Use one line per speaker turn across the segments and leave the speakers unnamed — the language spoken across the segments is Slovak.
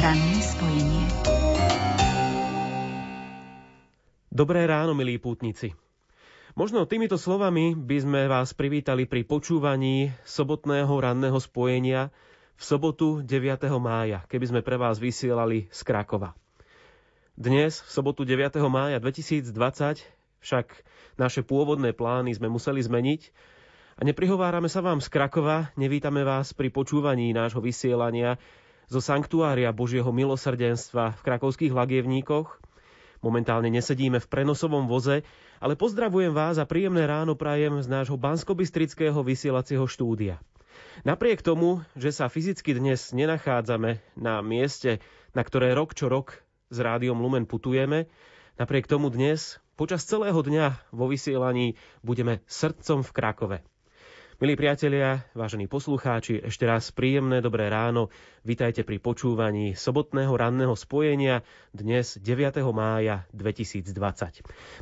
Ranné spojenie.
Dobré ráno, milí pútnici. Možno týmito slovami by sme vás privítali pri počúvaní sobotného ranného spojenia v sobotu 9. mája, keby sme pre vás vysielali z Krakova. Dnes, v sobotu 9. mája 2020, však naše pôvodné plány sme museli zmeniť a neprihovárame sa vám z Krakova, nevítame vás pri počúvaní nášho vysielania zo Sanktuária Božieho milosrdenstva v krakovských lagievníkoch. Momentálne nesedíme v prenosovom voze, ale pozdravujem vás a príjemné ráno prajem z nášho banskobistrického vysielacieho štúdia. Napriek tomu, že sa fyzicky dnes nenachádzame na mieste, na ktoré rok čo rok s rádiom Lumen putujeme, napriek tomu dnes počas celého dňa vo vysielaní budeme srdcom v Krakove. Milí priatelia, vážení poslucháči, ešte raz príjemné dobré ráno. Vitajte pri počúvaní sobotného ranného spojenia dnes 9. mája 2020.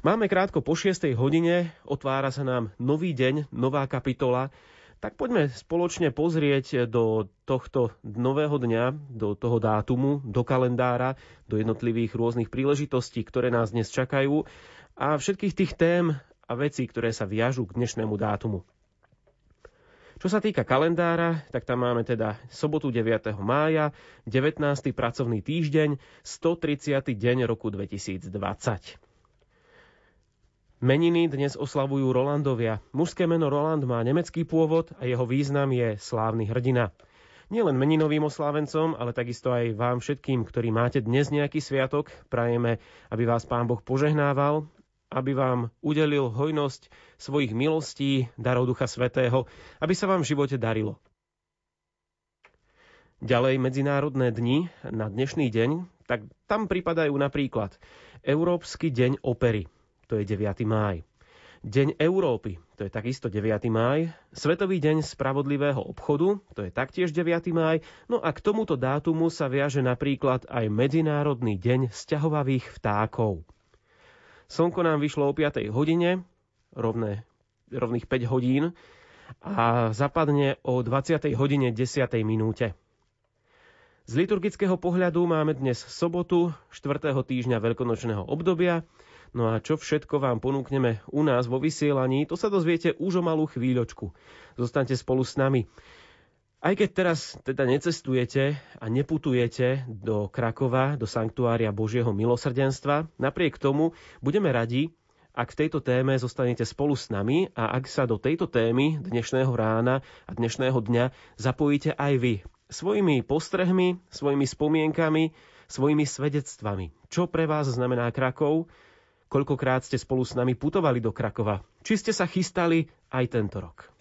Máme krátko po 6. hodine, otvára sa nám nový deň, nová kapitola tak poďme spoločne pozrieť do tohto nového dňa, do toho dátumu, do kalendára, do jednotlivých rôznych príležitostí, ktoré nás dnes čakajú a všetkých tých tém a vecí, ktoré sa viažú k dnešnému dátumu. Čo sa týka kalendára, tak tam máme teda sobotu 9. mája, 19. pracovný týždeň, 130. deň roku 2020. Meniny dnes oslavujú Rolandovia. Mužské meno Roland má nemecký pôvod a jeho význam je slávny hrdina. Nielen meninovým oslávencom, ale takisto aj vám všetkým, ktorí máte dnes nejaký sviatok, prajeme, aby vás Pán Boh požehnával, aby vám udelil hojnosť svojich milostí, darov Ducha Svetého, aby sa vám v živote darilo. Ďalej medzinárodné dni na dnešný deň, tak tam pripadajú napríklad Európsky deň opery – to je 9. máj. Deň Európy, to je takisto 9. máj. Svetový deň spravodlivého obchodu, to je taktiež 9. máj. No a k tomuto dátumu sa viaže napríklad aj Medzinárodný deň sťahovavých vtákov. Slnko nám vyšlo o 5. hodine, rovné, rovných 5 hodín, a zapadne o 20. hodine 10. minúte. Z liturgického pohľadu máme dnes sobotu 4. týždňa veľkonočného obdobia, No a čo všetko vám ponúkneme u nás vo vysielaní, to sa dozviete už o malú chvíľočku. Zostaňte spolu s nami. Aj keď teraz teda necestujete a neputujete do Krakova, do Sanktuária Božieho milosrdenstva, napriek tomu budeme radi, ak v tejto téme zostanete spolu s nami a ak sa do tejto témy dnešného rána a dnešného dňa zapojíte aj vy svojimi postrehmi, svojimi spomienkami, svojimi svedectvami. Čo pre vás znamená Krakov, koľkokrát ste spolu s nami putovali do Krakova. Či ste sa chystali aj tento rok.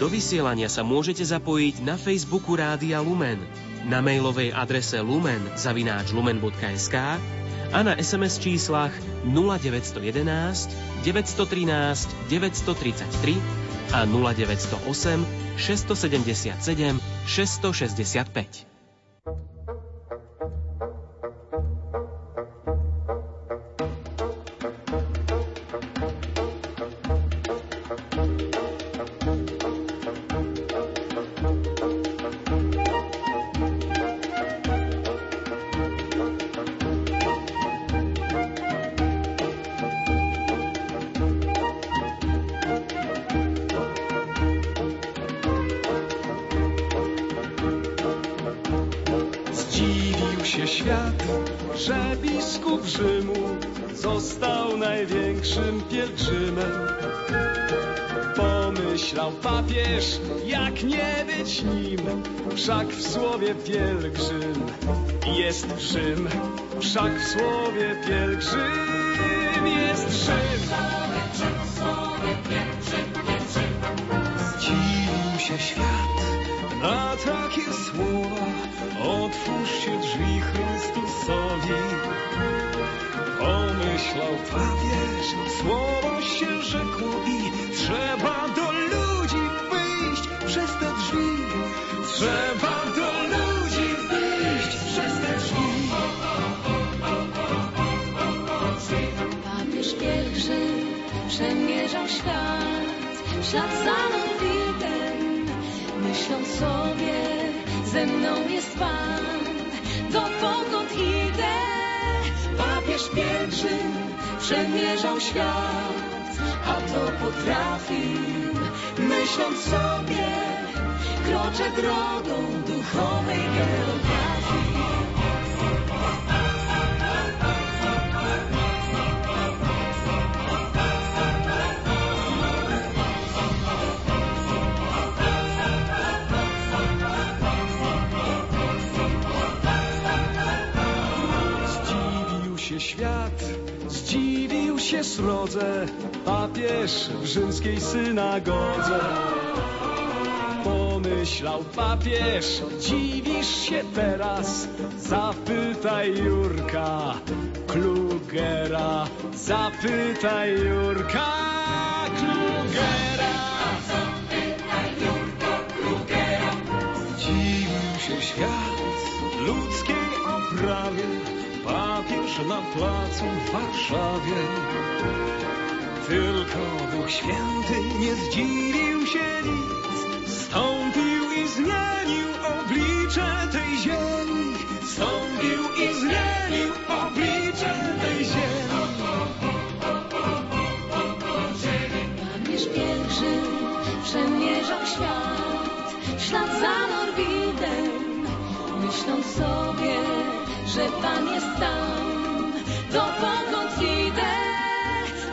Do vysielania sa môžete zapojiť na Facebooku Rádia Lumen, na mailovej adrese lumen zavináč lumen.sk a na SMS číslach 0911 913 933 a 0908 677 665.
że biskup Rzymu został największym pielgrzymem. Pomyślał papież, jak nie być nim, wszak w słowie pielgrzym jest Rzym, wszak w słowie pielgrzym. Słowo się rzekło i trzeba do ludzi wyjść przez te drzwi. Trzeba do ludzi wyjść przez te drzwi.
Papież pielgrzym przemierzał świat, ślad za Myślą sobie, ze mną jest Pan. dopokąd idę. Papież pielgrzym przemierzał świat, a to potrafił, myśląc sobie, kroczę drogą duchowej geografii.
Się srodze, papież w rzymskiej synagodze. Pomyślał papież, dziwisz się teraz, zapytaj Jurka Klugera, zapytaj Jurka Klugera. Zdziwił się świat ludzkiej oprawie, papież na placu w Warszawie. Tylko Duch Święty nie zdziwił się nic, stąpił i zmienił oblicze tej ziemi, stąpił i zmienił oblicze tej ziemi.
Papież pielgrzym przemierzał świat, w ślad za Norwidem, myśląc sobie, że Pan jest tam, dopokąd idę.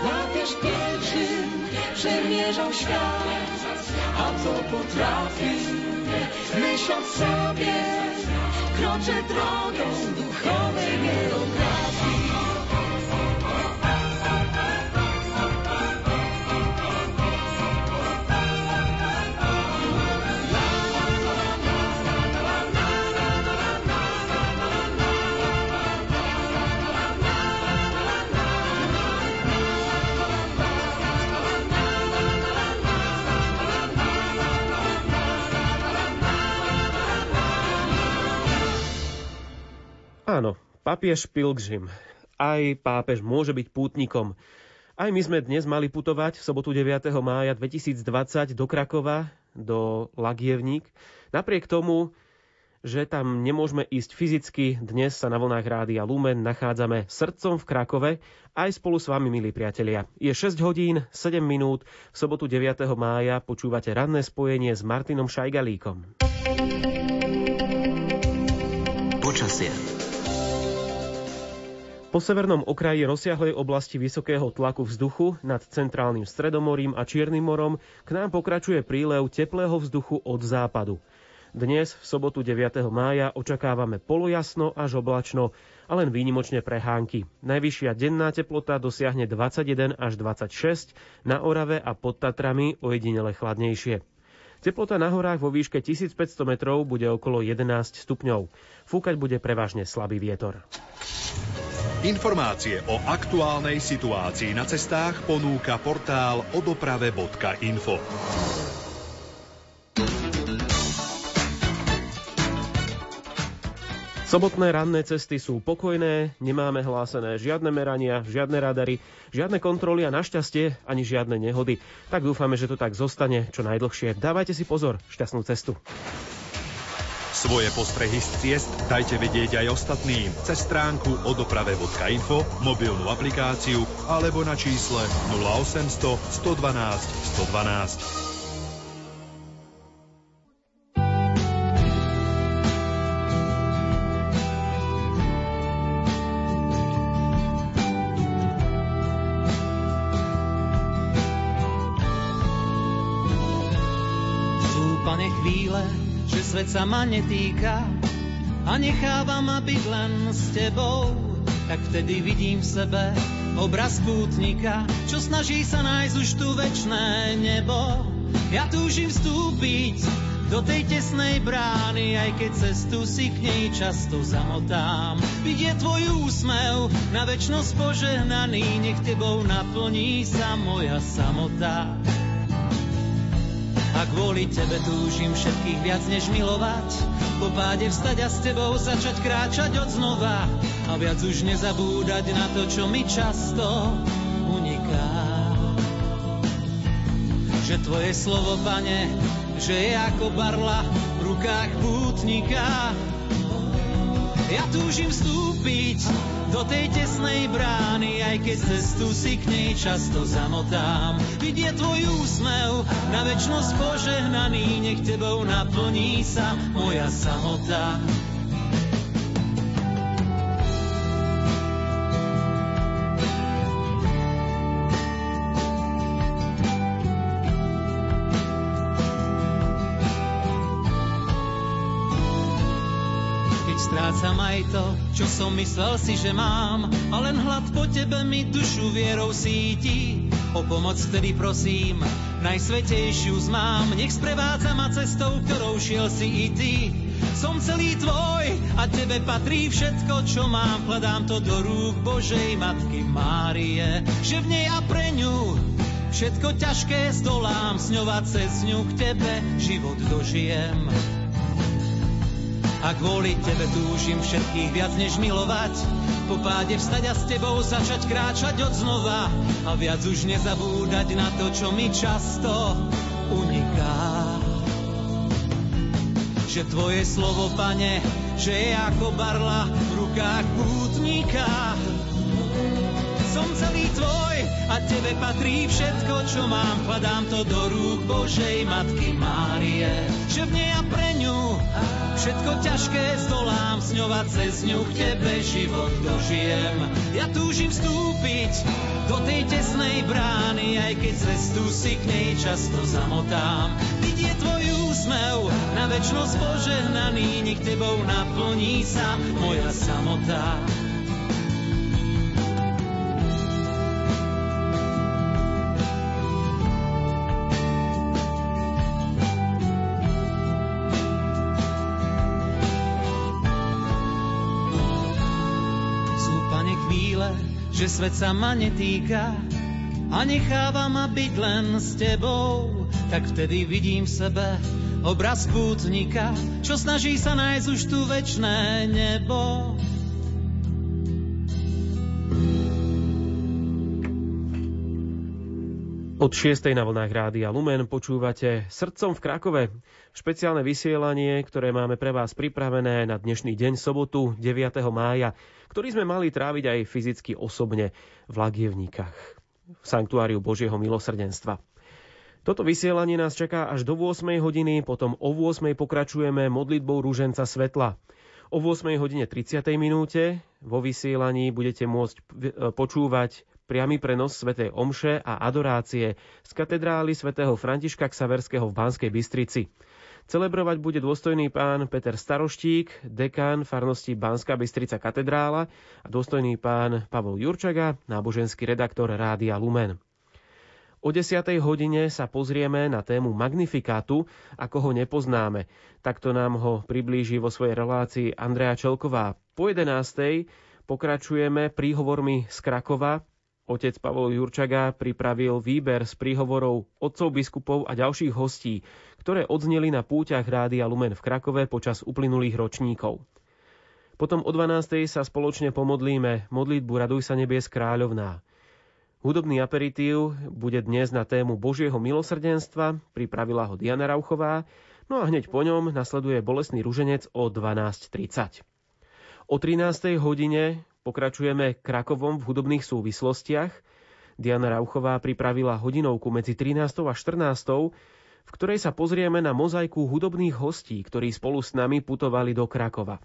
Papież pielgrzym przemierzał świat, a to potrafi, myśląc sobie, kroczę drogą duchowej geografii.
Áno, papiež Pilgrim. Aj pápež môže byť pútnikom. Aj my sme dnes mali putovať v sobotu 9. mája 2020 do Krakova, do Lagievník. Napriek tomu, že tam nemôžeme ísť fyzicky, dnes sa na vlnách Rádia Lumen nachádzame srdcom v Krakove, aj spolu s vami, milí priatelia. Je 6 hodín, 7 minút, v sobotu 9. mája počúvate ranné spojenie s Martinom Šajgalíkom.
Počasie.
Po severnom okraji rozsiahlej oblasti vysokého tlaku vzduchu nad centrálnym Stredomorím a Čiernym morom k nám pokračuje prílev teplého vzduchu od západu. Dnes, v sobotu 9. mája, očakávame polojasno až oblačno a len výnimočne prehánky. Najvyššia denná teplota dosiahne 21 až 26, na Orave a pod Tatrami ojedinele chladnejšie. Teplota na horách vo výške 1500 metrov bude okolo 11 stupňov. Fúkať bude prevažne slabý vietor.
Informácie o aktuálnej situácii na cestách ponúka portál odoprave.info.
Sobotné ranné cesty sú pokojné, nemáme hlásené žiadne merania, žiadne radary, žiadne kontroly a našťastie ani žiadne nehody. Tak dúfame, že to tak zostane čo najdlhšie. Dávajte si pozor, šťastnú cestu.
Svoje postrehy z ciest dajte vedieť aj ostatným cez stránku odoprave.info, mobilnú aplikáciu alebo na čísle 0800 112 112.
svet sa ma netýka a necháva ma byť len s tebou. Tak vtedy vidím v sebe obraz pútnika, čo snaží sa nájsť už tu večné nebo. Ja túžim vstúpiť do tej tesnej brány, aj keď cestu si k nej často zamotám. Vidieť tvoj úsmev na večnosť požehnaný, nech tebou naplní sa moja samota. A kvôli tebe túžim všetkých viac než milovať. Po páde vstať a s tebou začať kráčať od znova. A viac už nezabúdať na to, čo mi často uniká. Že tvoje slovo, pane, že je ako barla v rukách pútnika. Ja túžim vstúpiť do tej tesnej brány, aj keď cestu si k nej často zamotám. Vidie tvoj úsmev, na väčnosť požehnaný, nech tebou naplní sa moja samota. To, čo som myslel si, že mám. A len hlad po tebe mi dušu vierou síti. O pomoc vtedy prosím, najsvetejšiu zmám. Nech sprevádza ma cestou, ktorou šiel si i ty. Som celý tvoj a tebe patrí všetko, čo mám. Kladám to do rúk Božej Matky Márie, že v nej a pre ňu všetko ťažké zdolám. S ňou a cez ňu k tebe život dožijem. A kvôli tebe túžim všetkých viac než milovať. Po páde vstať a s tebou začať kráčať od znova. A viac už nezabúdať na to, čo mi často uniká. Že tvoje slovo, pane, že je ako barla v rukách pútnika. Som celý tvoj a tebe patrí všetko, čo mám. Kladám to do rúk Božej Matky Márie, že v nej a pre ňu Všetko ťažké zdolám, s ňou a cez ňu k tebe život dožijem. Ja túžim vstúpiť do tej tesnej brány, aj keď cestu si k nej často zamotám. Vidie tvoj úsmev, na väčnosť požehnaný, nech tebou naplní sa moja samota. Svet sa ma netýka a necháva ma byť len s tebou, tak vtedy vidím v sebe obraz pútnika, čo snaží sa nájsť už tu večné nebo.
Od 6. na vlnách Rádia Lumen počúvate Srdcom v Krakove. Špeciálne vysielanie, ktoré máme pre vás pripravené na dnešný deň sobotu 9. mája, ktorý sme mali tráviť aj fyzicky osobne v Lagievníkach, v Sanktuáriu Božieho milosrdenstva. Toto vysielanie nás čaká až do 8 hodiny, potom o 8 pokračujeme modlitbou Rúženca Svetla. O 8 hodine 30 minúte vo vysielaní budete môcť počúvať priamy prenos svätej Omše a adorácie z katedrály svätého Františka Ksaverského v Banskej Bystrici. Celebrovať bude dôstojný pán Peter Staroštík, dekán farnosti Banská Bystrica katedrála a dôstojný pán Pavol Jurčaga, náboženský redaktor Rádia Lumen. O 10. hodine sa pozrieme na tému Magnifikátu, ako ho nepoznáme. Takto nám ho priblíži vo svojej relácii Andrea Čelková. Po 11. pokračujeme príhovormi z Krakova, Otec Pavol Jurčaga pripravil výber z príhovorov otcov biskupov a ďalších hostí, ktoré odzneli na púťach Rádia Lumen v Krakove počas uplynulých ročníkov. Potom o 12. sa spoločne pomodlíme modlitbu Raduj sa nebies kráľovná. Hudobný aperitív bude dnes na tému Božieho milosrdenstva, pripravila ho Diana Rauchová, no a hneď po ňom nasleduje bolestný ruženec o 12.30. O 13. hodine Pokračujeme Krakovom v hudobných súvislostiach. Diana Rauchová pripravila hodinovku medzi 13. a 14. v ktorej sa pozrieme na mozaiku hudobných hostí, ktorí spolu s nami putovali do Krakova.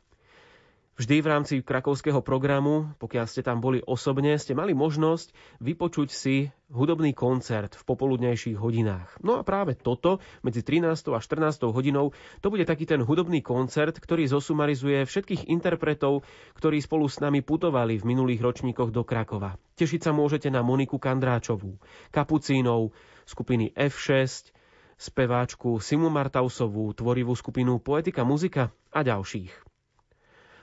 Vždy v rámci krakovského programu, pokiaľ ste tam boli osobne, ste mali možnosť vypočuť si hudobný koncert v popoludnejších hodinách. No a práve toto, medzi 13. a 14. hodinou, to bude taký ten hudobný koncert, ktorý zosumarizuje všetkých interpretov, ktorí spolu s nami putovali v minulých ročníkoch do Krakova. Tešiť sa môžete na Moniku Kandráčovú, Kapucínov, skupiny F6, speváčku Simu Martausovú, tvorivú skupinu Poetika muzika a ďalších.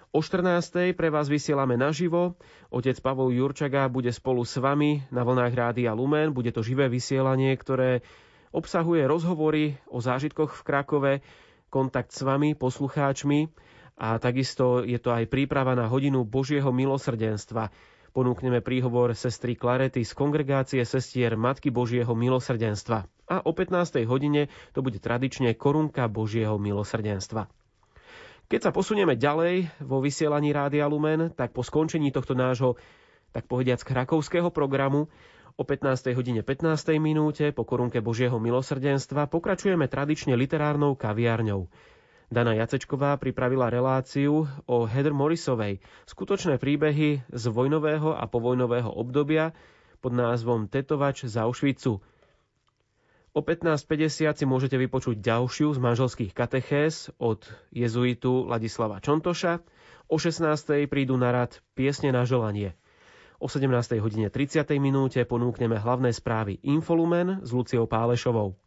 O 14. pre vás vysielame naživo. Otec Pavol Jurčaga bude spolu s vami na vlnách Rádia Lumen. Bude to živé vysielanie, ktoré obsahuje rozhovory o zážitkoch v Krakove, kontakt s vami, poslucháčmi a takisto je to aj príprava na hodinu Božieho milosrdenstva. Ponúkneme príhovor sestry Klarety z kongregácie sestier Matky Božieho milosrdenstva. A o 15. hodine to bude tradične korunka Božieho milosrdenstva. Keď sa posunieme ďalej vo vysielaní Rádia Lumen, tak po skončení tohto nášho, tak povediac, krakovského programu o 15. hodine 15. minúte po korunke Božieho milosrdenstva pokračujeme tradične literárnou kaviárňou. Dana Jacečková pripravila reláciu o Heather Morrisovej, skutočné príbehy z vojnového a povojnového obdobia pod názvom Tetovač z Auschwitzu – O 15.50 si môžete vypočuť ďalšiu z manželských katechés od jezuitu Ladislava Čontoša. O 16.00 prídu na rad piesne na želanie. O 17.30 minúte ponúkneme hlavné správy Infolumen s Luciou Pálešovou.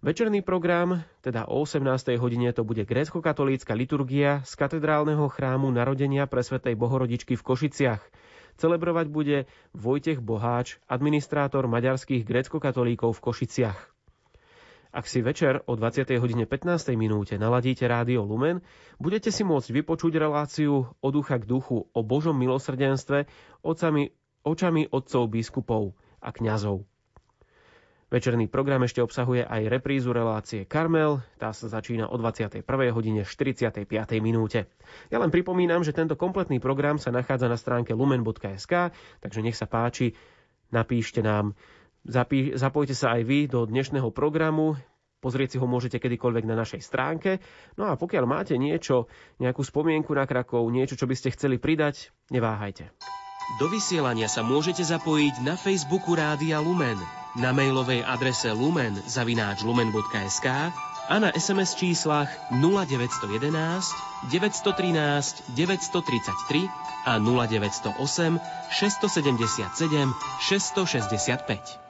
Večerný program, teda o 18. hodine to bude grécko-katolícka liturgia z katedrálneho chrámu narodenia pre Svetej Bohorodičky v Košiciach – Celebrovať bude Vojtech Boháč, administrátor maďarských grécko-katolíkov v Košiciach. Ak si večer o 20. hodine 15. minúte naladíte rádio Lumen, budete si môcť vypočuť reláciu od ducha k duchu o Božom milosrdenstve očami, očami otcov biskupov a kňazov. Večerný program ešte obsahuje aj reprízu relácie Karmel, tá sa začína o 21. hodine 45. minúte. Ja len pripomínam, že tento kompletný program sa nachádza na stránke lumen.sk, takže nech sa páči, napíšte nám, zapí, zapojte sa aj vy do dnešného programu, Pozrieť si ho môžete kedykoľvek na našej stránke. No a pokiaľ máte niečo, nejakú spomienku na Krakov, niečo, čo by ste chceli pridať, neváhajte.
Do vysielania sa môžete zapojiť na Facebooku Rádia Lumen na mailovej adrese lumen zavináč lumen.sk a na SMS číslach 0911 913 933 a 0908 677 665.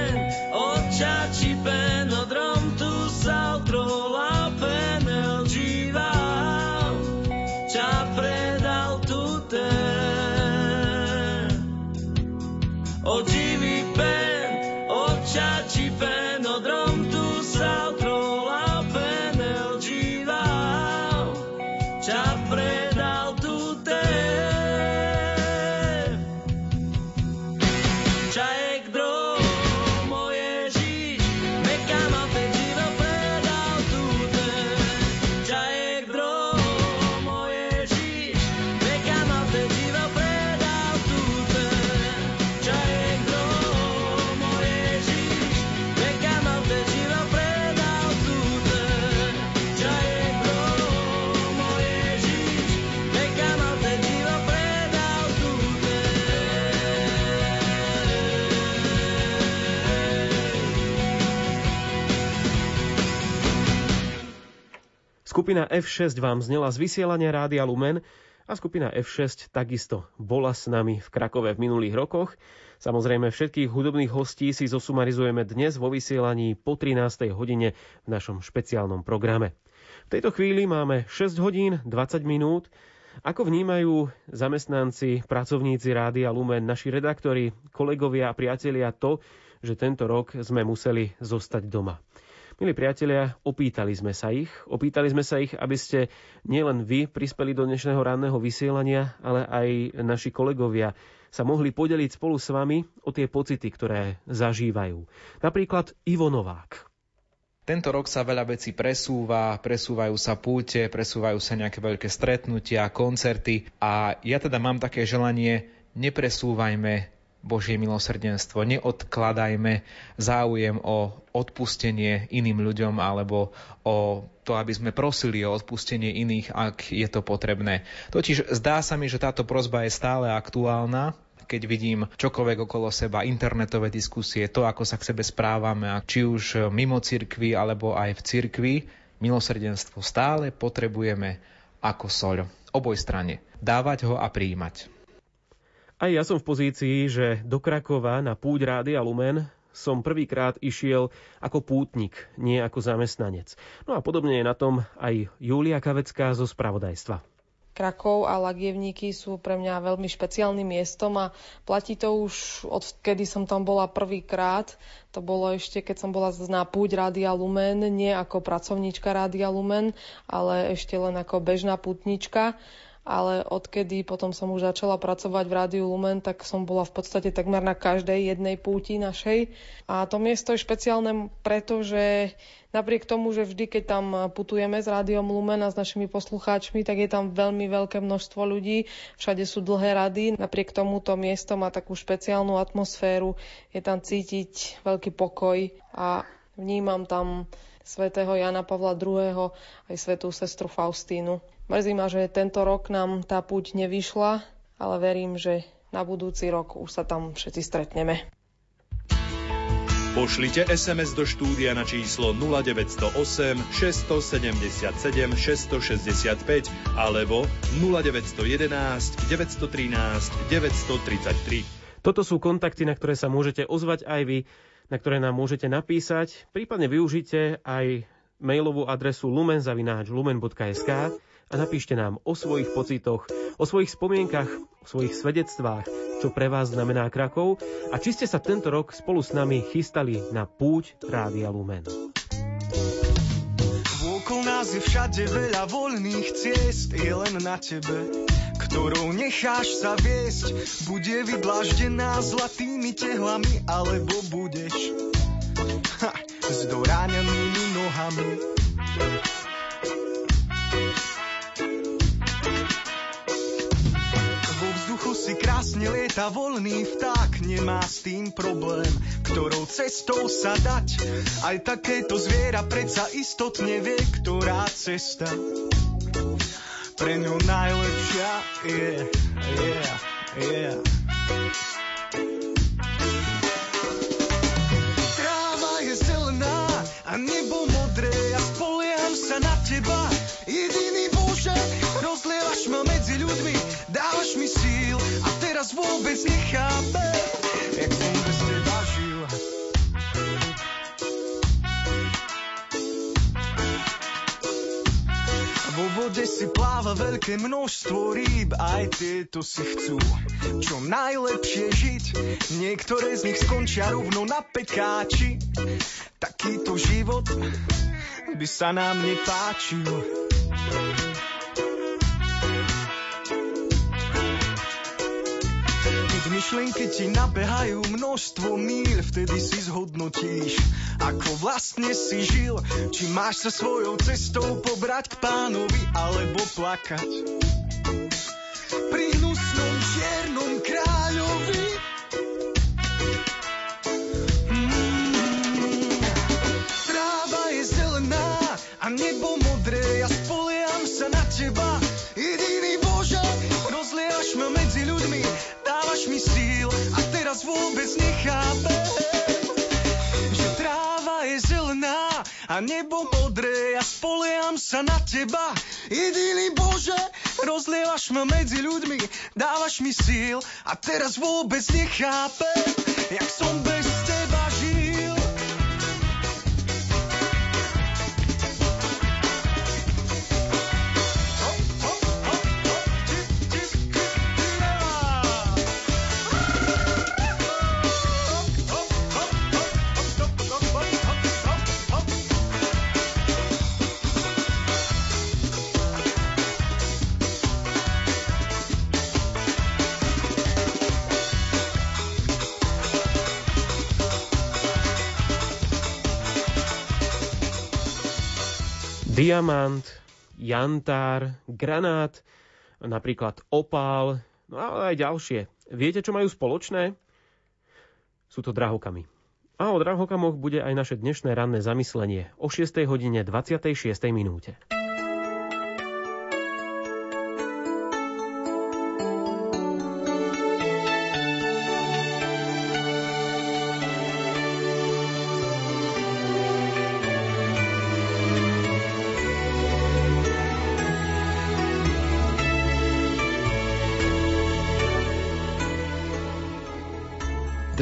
Skupina F6 vám znela z vysielania Rádia Lumen a skupina F6 takisto bola s nami v Krakove v minulých rokoch. Samozrejme všetkých hudobných hostí si zosumarizujeme dnes vo vysielaní po 13. hodine v našom špeciálnom programe. V tejto chvíli máme 6 hodín 20 minút. Ako vnímajú zamestnanci, pracovníci Rádia Lumen, naši redaktori, kolegovia a priatelia to, že tento rok sme museli zostať doma? Milí priatelia, opýtali sme sa ich. Opýtali sme sa ich, aby ste nielen vy prispeli do dnešného ranného vysielania, ale aj naši kolegovia sa mohli podeliť spolu s vami o tie pocity, ktoré zažívajú. Napríklad Ivo Novák.
Tento rok sa veľa vecí presúva, presúvajú sa púte, presúvajú sa nejaké veľké stretnutia, koncerty a ja teda mám také želanie, nepresúvajme Božie milosrdenstvo. Neodkladajme záujem o odpustenie iným ľuďom alebo o to, aby sme prosili o odpustenie iných, ak je to potrebné. Totiž zdá sa mi, že táto prozba je stále aktuálna, keď vidím čokoľvek okolo seba, internetové diskusie, to, ako sa k sebe správame, či už mimo cirkvi alebo aj v cirkvi, milosrdenstvo stále potrebujeme ako soľ. Oboj strane. Dávať ho a príjmať.
Aj ja som v pozícii, že do Krakova na púť Rádia Lumen som prvýkrát išiel ako pútnik, nie ako zamestnanec. No a podobne je na tom aj Julia Kavecká zo spravodajstva.
Krakov a Lagievníky sú pre mňa veľmi špeciálnym miestom a platí to už od kedy som tam bola prvýkrát. To bolo ešte, keď som bola na púť Rádia Lumen, nie ako pracovníčka Rádia Lumen, ale ešte len ako bežná putnička ale odkedy potom som už začala pracovať v Rádiu Lumen, tak som bola v podstate takmer na každej jednej púti našej. A to miesto je špeciálne preto, že napriek tomu, že vždy, keď tam putujeme s Rádiom Lumen a s našimi poslucháčmi, tak je tam veľmi veľké množstvo ľudí, všade sú dlhé rady. Napriek tomu to miesto má takú špeciálnu atmosféru, je tam cítiť veľký pokoj a vnímam tam svätého Jana Pavla II. aj svetú sestru Faustínu. Mrzí ma, že tento rok nám tá púť nevyšla, ale verím, že na budúci rok už sa tam všetci stretneme.
Pošlite SMS do štúdia na číslo 0908 677 665 alebo 0911 913 933.
Toto sú kontakty, na ktoré sa môžete ozvať aj vy, na ktoré nám môžete napísať. Prípadne využite aj mailovú adresu lumen.lumen.sk a napíšte nám o svojich pocitoch, o svojich spomienkach, o svojich svedectvách, čo pre vás znamená Krakov a či ste sa tento rok spolu s nami chystali na púť Rádia Lumen.
Vôkol nás je všade veľa voľných ciest, je len na tebe ktorou necháš sa viesť, bude vydlaždená zlatými tehlami, alebo budeš ha, s doráňanými nohami. si krásne lieta voľný vták, nemá s tým problém, ktorou cestou sa dať. Aj takéto zviera predsa istotne vie, ktorá cesta pre ňu najlepšia je, yeah, yeah. Tráva je zelená a nebo modré, ja spolieham sa na teba, jediný Bože, rozlievaš ma medzi ľuďmi, dávaš mi síl a teraz vôbec nechápe, vode si pláva veľké množstvo rýb, aj tieto si chcú čo najlepšie žiť. Niektoré z nich skončia rovno na pekáči. Takýto život by sa nám nepáčil. Myšlienky ti nabehajú množstvo míl, vtedy si zhodnotíš, ako vlastne si žil, či máš sa svojou cestou pobrať k pánovi, alebo plakať. Pri hnusnom čiernom kráľovi teraz vôbec nechápe, že tráva je zelená a
nebo modré a spolieham sa na teba. Jediný Bože, rozlievaš ma medzi ľuďmi, dávaš mi síl a teraz vôbec nechápem, jak som bez teba žil.
Diamant, jantár, granát, napríklad opál, no ale aj ďalšie. Viete, čo majú spoločné? Sú to drahokamy. A o drahokamoch bude aj naše dnešné ranné zamyslenie o 6. hodine 26. minúte.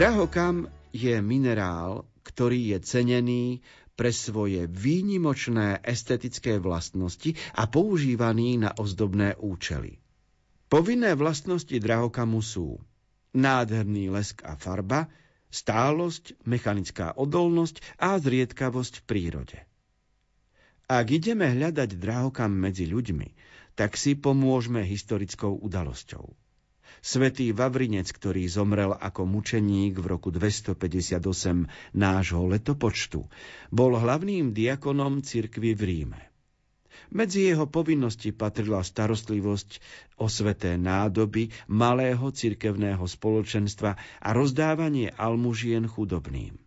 Drahokam je minerál, ktorý je cenený pre svoje výnimočné estetické vlastnosti a používaný na ozdobné účely. Povinné vlastnosti drahokamu sú nádherný lesk a farba, stálosť, mechanická odolnosť a zriedkavosť v prírode. Ak ideme hľadať drahokam medzi ľuďmi, tak si pomôžme historickou udalosťou. Svetý Vavrinec, ktorý zomrel ako mučeník v roku 258 nášho letopočtu, bol hlavným diakonom cirkvy v Ríme. Medzi jeho povinnosti patrila starostlivosť o sveté nádoby malého cirkevného spoločenstva a rozdávanie almužien chudobným.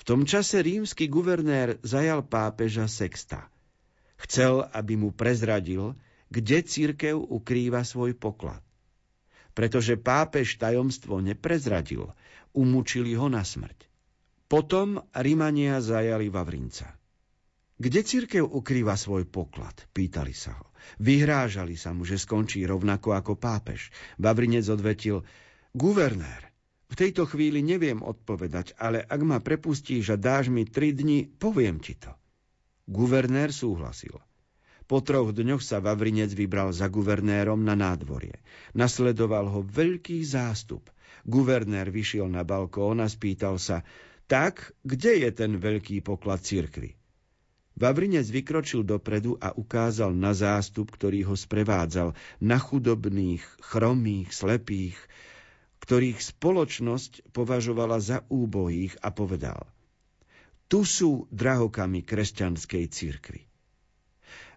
V tom čase rímsky guvernér zajal pápeža Sexta. Chcel, aby mu prezradil, kde církev ukrýva svoj poklad pretože pápež tajomstvo neprezradil, umúčili ho na smrť. Potom Rimania zajali Vavrinca. Kde církev ukrýva svoj poklad? Pýtali sa ho. Vyhrážali sa mu, že skončí rovnako ako pápež. Vavrinec odvetil, guvernér, v tejto chvíli neviem odpovedať, ale ak ma prepustíš a dáš mi tri dni, poviem ti to. Guvernér súhlasil. Po troch dňoch sa Vavrinec vybral za guvernérom na nádvorie. Nasledoval ho veľký zástup. Guvernér vyšiel na balkón a spýtal sa, tak, kde je ten veľký poklad cirkvy? Vavrinec vykročil dopredu a ukázal na zástup, ktorý ho sprevádzal, na chudobných, chromých, slepých, ktorých spoločnosť považovala za úbohých a povedal Tu sú drahokami kresťanskej cirkvy.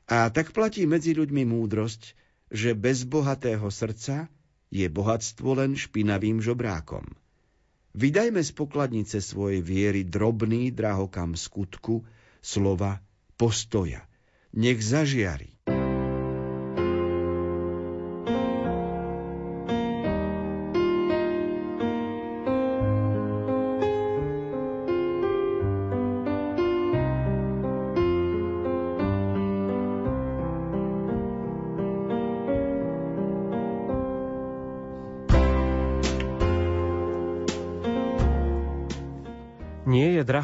A tak platí medzi ľuďmi múdrosť, že bez bohatého srdca je bohatstvo len špinavým žobrákom. Vydajme z pokladnice svojej viery drobný drahokam skutku, slova, postoja. Nech zažiari.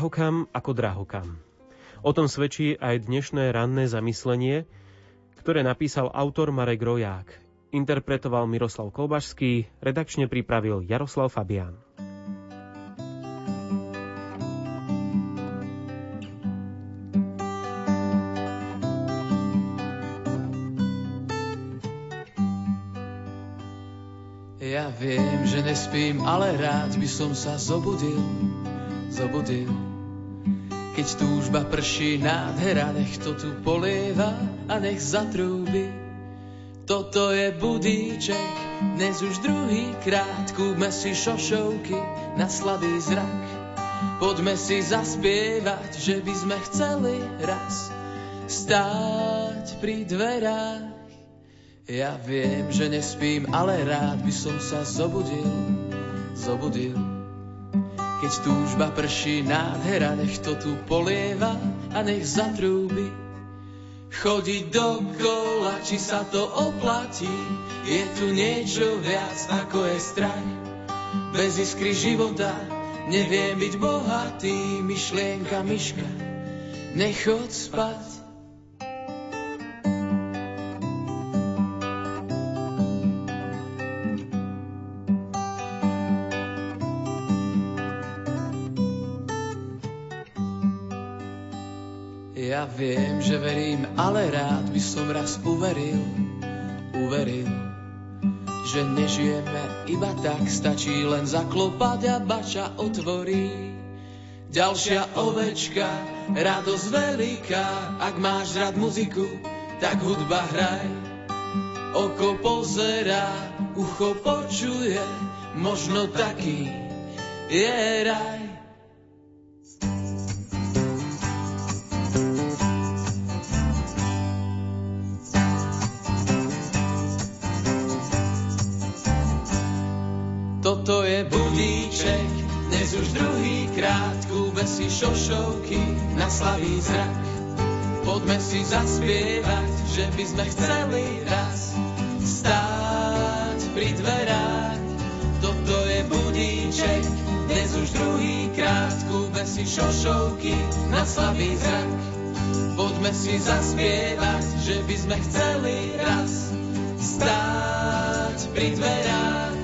Drahokam ako drahokam. O tom svedčí aj dnešné ranné zamyslenie, ktoré napísal autor Marek Roják. Interpretoval Miroslav Kolbašský, redakčne pripravil Jaroslav Fabián.
Ja viem, že nespím, ale rád by som sa zobudil zobudil. Keď túžba prší nádhera, nech to tu polieva a nech zatrúbi. Toto je budíček, dnes už druhý krát, kúpme si šošovky na slabý zrak. Poďme si zaspievať, že by sme chceli raz stáť pri dverách. Ja viem, že nespím, ale rád by som sa zobudil, zobudil. Keď túžba prší nádhera, nech to tu polieva a nech zatrúbi. Chodiť dokola, či sa to oplatí, je tu niečo viac ako je strach. Bez iskry života neviem byť bohatý, myšlienka myška, nechod spať. Ale rád by som raz uveril, uveril, že nežijeme iba tak, stačí len zaklopať a bača otvorí. Ďalšia ovečka, radosť veľká, ak máš rád muziku, tak hudba hraj. Oko pozerá, ucho počuje, možno taký je raj. Toto je budíček, dnes už druhý krát kúbe si šošovky na slavý zrak. Poďme si zaspievať, že by sme chceli raz stáť pri dverách. Toto je budíček, dnes už druhý krát kúbe si šošovky na slavý zrak. Poďme si zaspievať, že by sme chceli raz stáť pri dverách.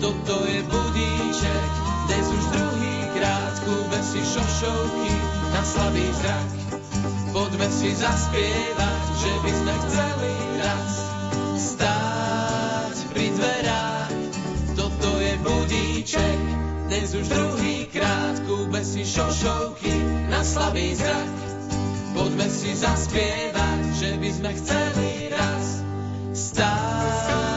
Toto je budíček, dnes už druhý krát kúbe si šošovky na slabý zrak. Poďme si zaspievať, že by sme chceli raz stáť pri dverách. Toto je budíček, dnes už druhý krát kúbe si šošovky na slabý zrak. Poďme si zaspievať, že by sme chceli raz stáť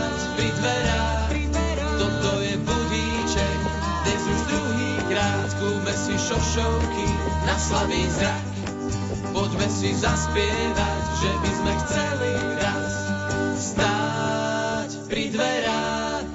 šošovky na slabý zrak. Poďme si zaspievať, že by sme chceli raz stáť pri dverách.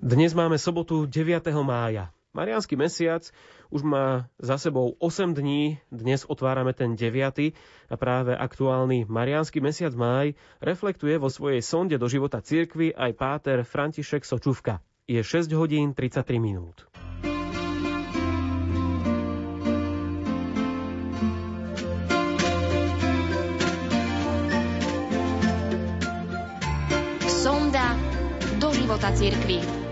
Dnes máme sobotu 9. mája. Mariánsky mesiac už má za sebou 8 dní, dnes otvárame ten 9. a práve aktuálny Mariánsky mesiac máj reflektuje vo svojej sonde do života cirkvy aj páter František Sočuvka. Je 6 hodín 33 minút.
Sonda do života cirkvy.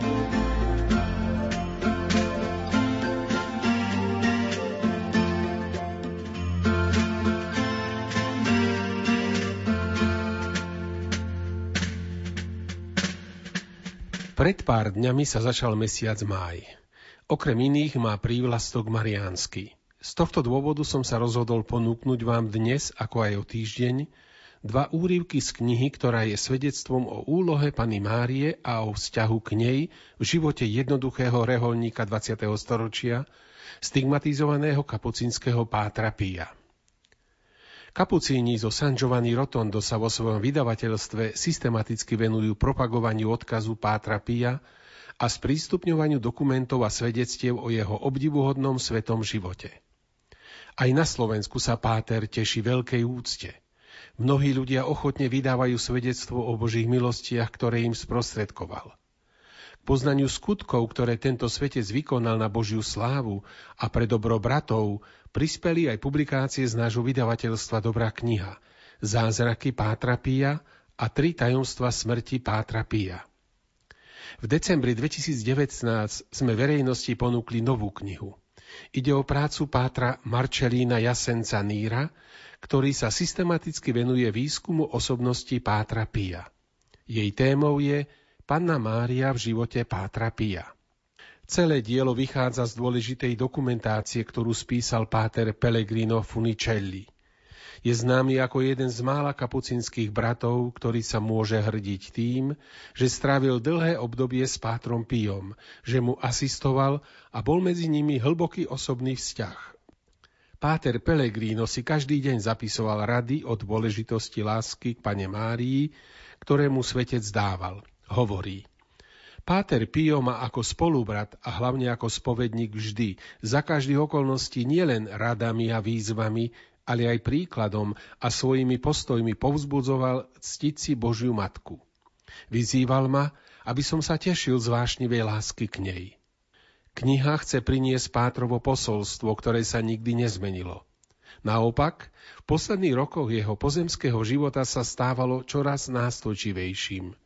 Pred pár dňami sa začal mesiac máj. Okrem iných má prívlastok Mariánsky. Z tohto dôvodu som sa rozhodol ponúknuť vám dnes, ako aj o týždeň, dva úryvky z knihy, ktorá je svedectvom o úlohe Pany Márie a o vzťahu k nej v živote jednoduchého reholníka 20. storočia, stigmatizovaného kapucinského Pátra Pia. Kapucíni zo San Giovanni Rotondo sa vo svojom vydavateľstve systematicky venujú propagovaniu odkazu Pátra Pia a sprístupňovaniu dokumentov a svedectiev o jeho obdivuhodnom svetom živote. Aj na Slovensku sa Páter teší veľkej úcte. Mnohí ľudia ochotne vydávajú svedectvo o Božích milostiach, ktoré im sprostredkoval poznaniu skutkov, ktoré tento svetec vykonal na Božiu slávu a pre dobro bratov, prispeli aj publikácie z nášho vydavateľstva Dobrá kniha Zázraky Pátra Pia a Tri tajomstva smrti Pátra Pia. V decembri 2019 sme verejnosti ponúkli novú knihu. Ide o prácu Pátra Marčelína Jasenca Níra, ktorý sa systematicky venuje výskumu osobnosti Pátra Pia. Jej témou je Panna Mária v živote Pátra Pia. Celé dielo vychádza z dôležitej dokumentácie, ktorú spísal páter Pellegrino Funicelli. Je známy ako jeden z mála kapucinských bratov, ktorý sa môže hrdiť tým, že strávil dlhé obdobie s Pátrom Pijom, že mu asistoval a bol medzi nimi hlboký osobný vzťah. Páter Pellegrino si každý deň zapisoval rady o dôležitosti lásky k Pane Márii, ktoré mu svetec dával hovorí. Páter Pio má ako spolubrat a hlavne ako spovedník vždy, za každých okolností nielen radami a výzvami, ale aj príkladom a svojimi postojmi povzbudzoval ctiť si Božiu Matku. Vyzýval ma, aby som sa tešil z vášnivej lásky k nej. Kniha chce priniesť Pátrovo posolstvo, ktoré sa nikdy nezmenilo. Naopak, v posledných rokoch jeho pozemského života sa stávalo čoraz nástojčivejším –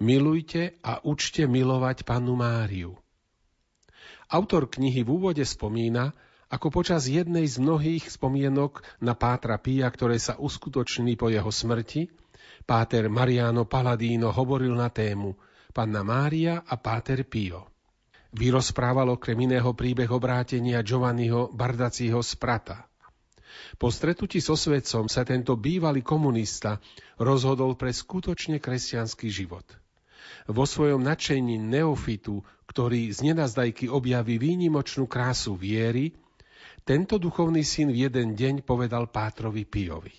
Milujte a učte milovať pannu Máriu. Autor knihy v úvode spomína, ako počas jednej z mnohých spomienok na Pátra Pia, ktoré sa uskutočnili po jeho smrti, Páter Mariano Paladino hovoril na tému Panna Mária a Páter Pio. Vyrozprával okrem iného príbeh obrátenia Giovanniho Bardacího z Prata. Po stretnutí so svetcom sa tento bývalý komunista rozhodol pre skutočne kresťanský život. Vo svojom nadšení neofitu, ktorý z nenazdajky objaví výnimočnú krásu viery, tento duchovný syn v jeden deň povedal Pátrovi Piovi.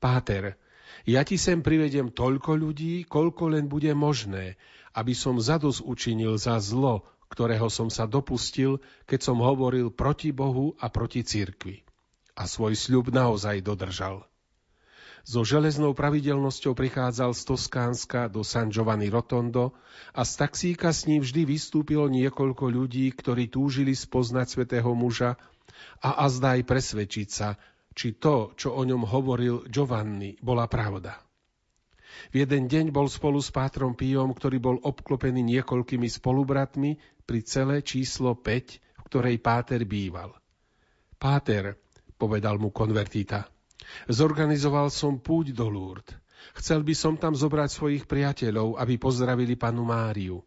Páter, ja ti sem privedem toľko ľudí, koľko len bude možné, aby som zadus učinil za zlo, ktorého som sa dopustil, keď som hovoril proti Bohu a proti cirkvi a svoj sľub naozaj dodržal. So železnou pravidelnosťou prichádzal z Toskánska do San Giovanni Rotondo a z taxíka s ním vždy vystúpilo niekoľko ľudí, ktorí túžili spoznať svetého muža a azda aj presvedčiť sa, či to, čo o ňom hovoril Giovanni, bola pravda. V jeden deň bol spolu s Pátrom Pijom, ktorý bol obklopený niekoľkými spolubratmi pri celé číslo 5, v ktorej Páter býval. Páter, povedal mu konvertita. Zorganizoval som púť do Lourdes. Chcel by som tam zobrať svojich priateľov, aby pozdravili panu Máriu.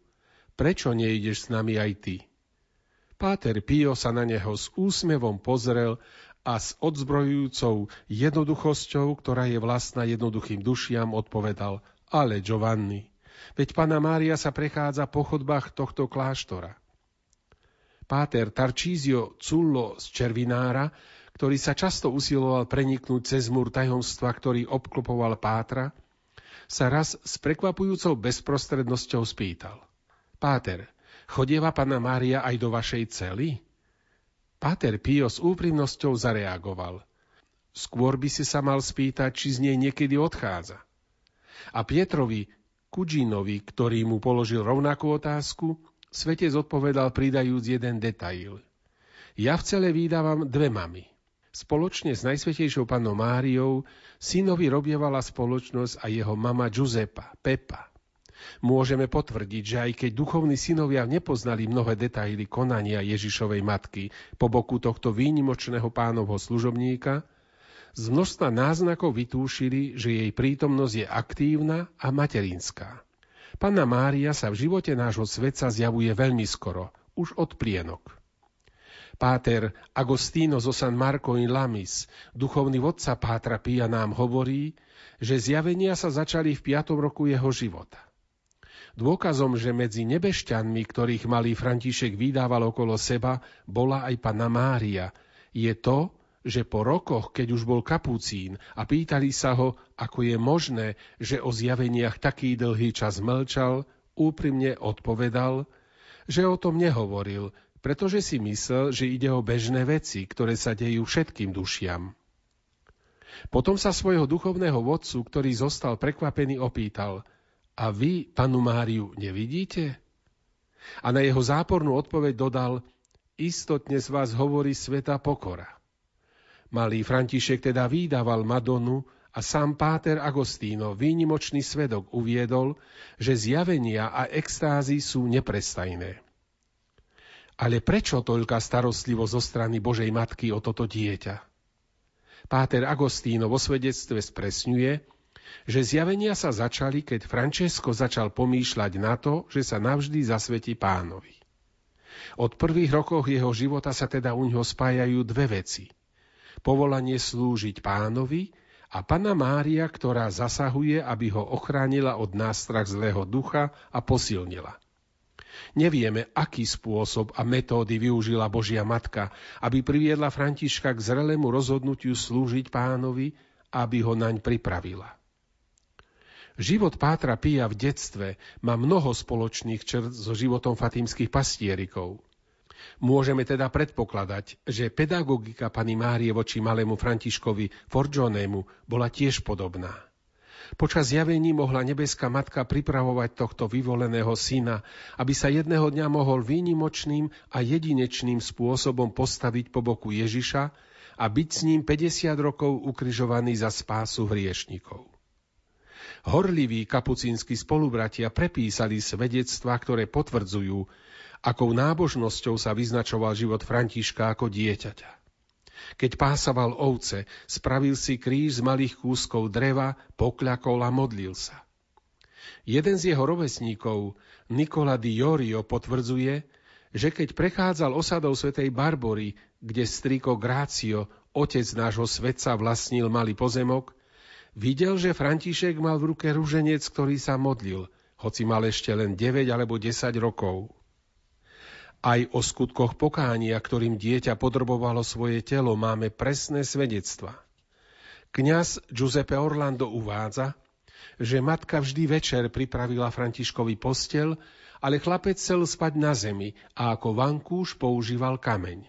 Prečo nejdeš s nami aj ty? Páter Pio sa na neho s úsmevom pozrel a s odzbrojujúcou jednoduchosťou, ktorá je vlastná jednoduchým dušiam, odpovedal Ale Giovanni, veď pana Mária sa prechádza po chodbách tohto kláštora. Páter Tarčízio Cullo z Červinára ktorý sa často usiloval preniknúť cez múr tajomstva, ktorý obklopoval Pátra, sa raz s prekvapujúcou bezprostrednosťou spýtal. Páter, chodieva pána Mária aj do vašej cely? Páter Pio s úprimnosťou zareagoval. Skôr by si sa mal spýtať, či z nej niekedy odchádza. A Pietrovi Kudžinovi, ktorý mu položil rovnakú otázku, svetec odpovedal pridajúc jeden detail. Ja v cele vydávam dve mamy. Spoločne s Najsvetejšou pannou Máriou synovi robievala spoločnosť a jeho mama Giuseppa, Pepa. Môžeme potvrdiť, že aj keď duchovní synovia nepoznali mnohé detaily konania Ježišovej matky po boku tohto výnimočného pánovho služobníka, z množstva náznakov vytúšili, že jej prítomnosť je aktívna a materinská. Panna Mária sa v živote nášho svetca zjavuje veľmi skoro, už od plienok. Páter Agostino zo San Marco in Lamis, duchovný vodca Pátra Pia nám hovorí, že zjavenia sa začali v 5. roku jeho života. Dôkazom, že medzi nebešťanmi, ktorých malý František vydával okolo seba, bola aj pana Mária, je to, že po rokoch, keď už bol kapucín a pýtali sa ho, ako je možné, že o zjaveniach taký dlhý čas mlčal, úprimne odpovedal, že o tom nehovoril, pretože si myslel, že ide o bežné veci, ktoré sa dejú všetkým dušiam. Potom sa svojho duchovného vodcu, ktorý zostal prekvapený, opýtal A vy, panu Máriu, nevidíte? A na jeho zápornú odpoveď dodal Istotne z vás hovorí sveta pokora. Malý František teda vydával Madonu a sám Páter Agostíno, výnimočný svedok, uviedol, že zjavenia a extázy sú neprestajné. Ale prečo toľká starostlivosť zo strany Božej Matky o toto dieťa? Páter Agostíno vo svedectve spresňuje, že zjavenia sa začali, keď Francesco začal pomýšľať na to, že sa navždy zasvetí pánovi. Od prvých rokov jeho života sa teda u ňoho spájajú dve veci. Povolanie slúžiť pánovi a Pana Mária, ktorá zasahuje, aby ho ochránila od nástrach zlého ducha a posilnila. Nevieme, aký spôsob a metódy využila Božia Matka, aby priviedla Františka k zrelému rozhodnutiu slúžiť pánovi, aby ho naň pripravila. Život Pátra Pia v detstve má mnoho spoločných črt so životom fatímskych pastierikov. Môžeme teda predpokladať, že pedagogika pani Márie voči malému Františkovi Forgionému bola tiež podobná. Počas javení mohla nebeská matka pripravovať tohto vyvoleného syna, aby sa jedného dňa mohol výnimočným a jedinečným spôsobom postaviť po boku Ježiša a byť s ním 50 rokov ukrižovaný za spásu hriešnikov. Horliví kapucínsky spolubratia prepísali svedectvá, ktoré potvrdzujú, akou nábožnosťou sa vyznačoval život Františka ako dieťaťa. Keď pásaval ovce, spravil si kríž z malých kúskov dreva, pokľakol a modlil sa. Jeden z jeho rovesníkov, Nikola di Jorio, potvrdzuje, že keď prechádzal osadou svätej Barbory, kde striko Grácio, otec nášho svetca, vlastnil malý pozemok, Videl, že František mal v ruke ruženec, ktorý sa modlil, hoci mal ešte len 9 alebo 10 rokov. Aj o skutkoch pokánia, ktorým dieťa podrobovalo svoje telo, máme presné svedectva. Kňaz Giuseppe Orlando uvádza, že matka vždy večer pripravila Františkovi postel, ale chlapec chcel spať na zemi a ako vankúš používal kameň.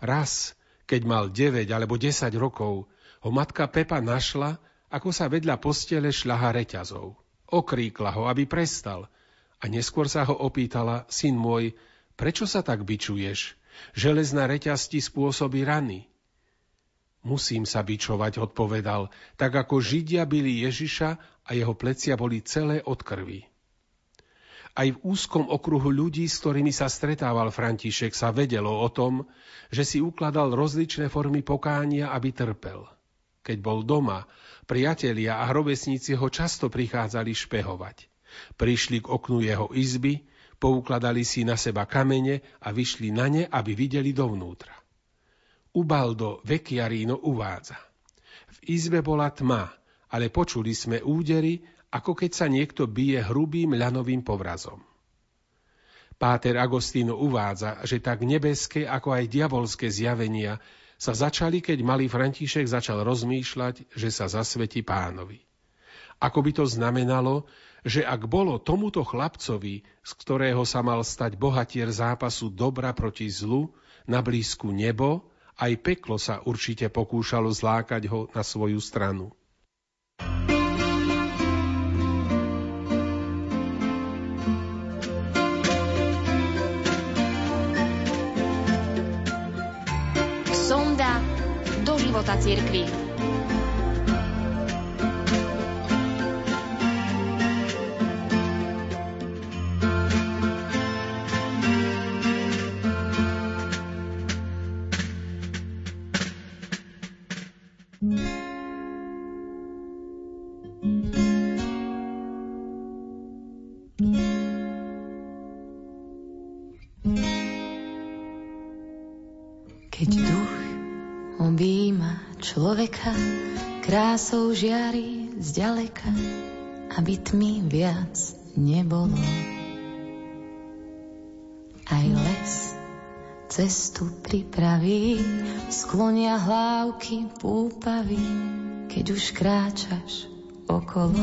Raz, keď mal 9 alebo 10 rokov, ho matka Pepa našla, ako sa vedľa postele šľaha reťazov. Okríkla ho, aby prestal a neskôr sa ho opýtala, syn môj, prečo sa tak bičuješ? Železná reťaz ti spôsobí rany. Musím sa bičovať, odpovedal, tak ako Židia byli Ježiša a jeho plecia boli celé od krvi. Aj v úzkom okruhu ľudí, s ktorými sa stretával František, sa vedelo o tom, že si ukladal rozličné formy pokánia, aby trpel. Keď bol doma, priatelia a rovesníci ho často prichádzali špehovať. Prišli k oknu jeho izby, poukladali si na seba kamene a vyšli na ne, aby videli dovnútra. Ubaldo Vecchiarino uvádza. V izbe bola tma, ale počuli sme údery, ako keď sa niekto bije hrubým ľanovým povrazom. Páter Agostino uvádza, že tak nebeské ako aj diabolské zjavenia sa začali, keď malý František začal rozmýšľať, že sa zasvetí pánovi. Ako by to znamenalo, že ak bolo tomuto chlapcovi, z ktorého sa mal stať bohatier zápasu dobra proti zlu, na blízku nebo, aj peklo sa určite pokúšalo zlákať ho na svoju stranu.
života cirkvi.
Človeka krásou žiari zďaleka, aby tmy viac nebolo. Aj les cestu pripraví, sklonia hlávky púpavy, keď už kráčaš okolo.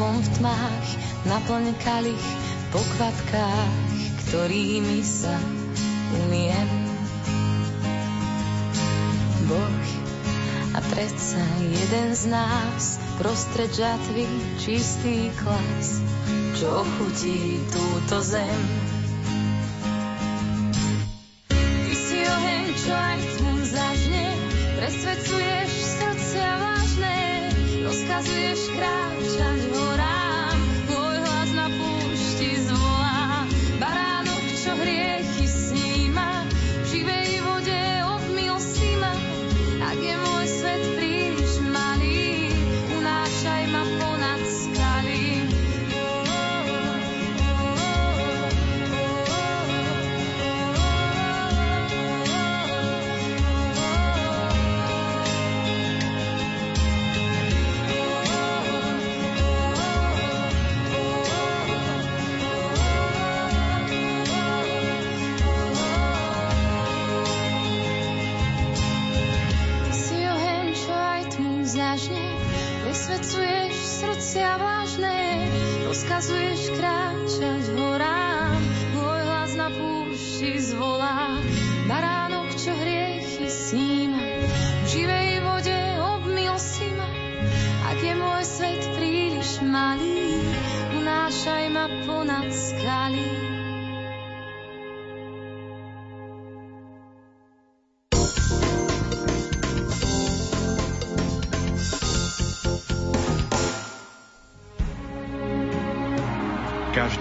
svetlom v tmách, naplň kalich po kvapkách, ktorými sa umiem. Boh a predsa jeden z nás prostred žatvy čistý klas, čo ochutí túto zem. Ty si oheň, čo aj tmom zažne, presvedcuješ srdcia vážne, rozkazuješ kráčaň ho.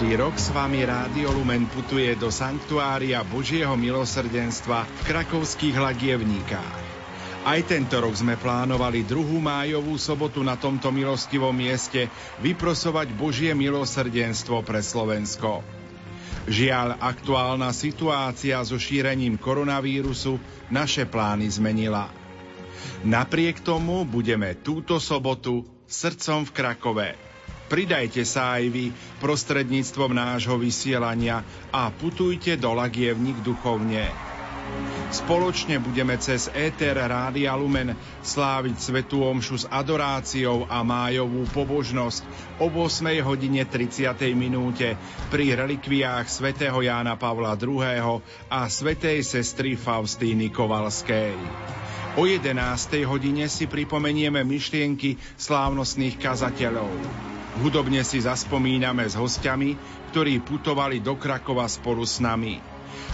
Každý rok s vami Rádio Lumen putuje do Sanktuária Božieho milosrdenstva v krakovských Lagievníkách. Aj tento rok sme plánovali druhú májovú sobotu na tomto milostivom mieste vyprosovať Božie milosrdenstvo pre Slovensko. Žiaľ, aktuálna situácia so šírením koronavírusu naše plány zmenila. Napriek tomu budeme túto sobotu srdcom v Krakove. Pridajte sa aj vy prostredníctvom nášho vysielania a putujte do Lagievnik duchovne. Spoločne budeme cez ETR Rádia Lumen sláviť Svetú Omšu s adoráciou a májovú pobožnosť o 8 hodine 30. minúte pri relikviách svätého Jána Pavla II. a svätej sestry Faustíny Kovalskej. O 11. hodine si pripomenieme myšlienky slávnostných kazateľov. Hudobne si zaspomíname s hostiami, ktorí putovali do Krakova spolu s nami.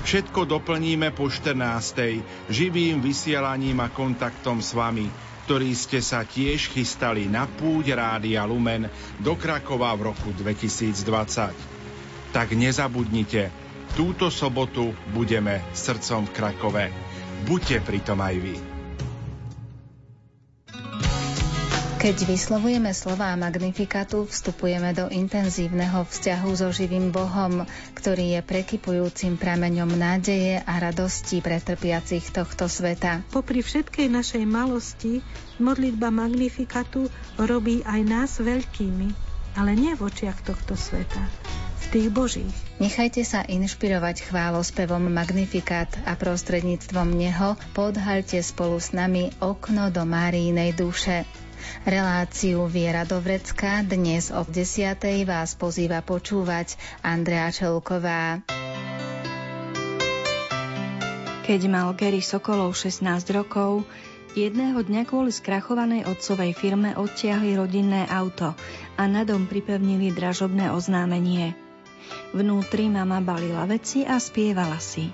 Všetko doplníme po 14. živým vysielaním a kontaktom s vami, ktorí ste sa tiež chystali na púť Rádia Lumen do Krakova v roku 2020. Tak nezabudnite, túto sobotu budeme srdcom v Krakove. Buďte pritom aj vy.
Keď vyslovujeme slová magnifikatu, vstupujeme do intenzívneho vzťahu so živým Bohom, ktorý je prekypujúcim prameňom nádeje a radosti pre trpiacich tohto sveta.
Popri všetkej našej malosti, modlitba magnifikatu robí aj nás veľkými, ale nie v očiach tohto sveta, v tých božích.
Nechajte sa inšpirovať chválospevom Magnifikat a prostredníctvom neho podhalte spolu s nami okno do Máriinej duše. Reláciu Viera Dovrecka dnes o 10. vás pozýva počúvať Andrea Čelková.
Keď mal Gary Sokolov 16 rokov, jedného dňa kvôli skrachovanej otcovej firme odtiahli rodinné auto a na dom pripevnili dražobné oznámenie. Vnútri mama balila veci a spievala si.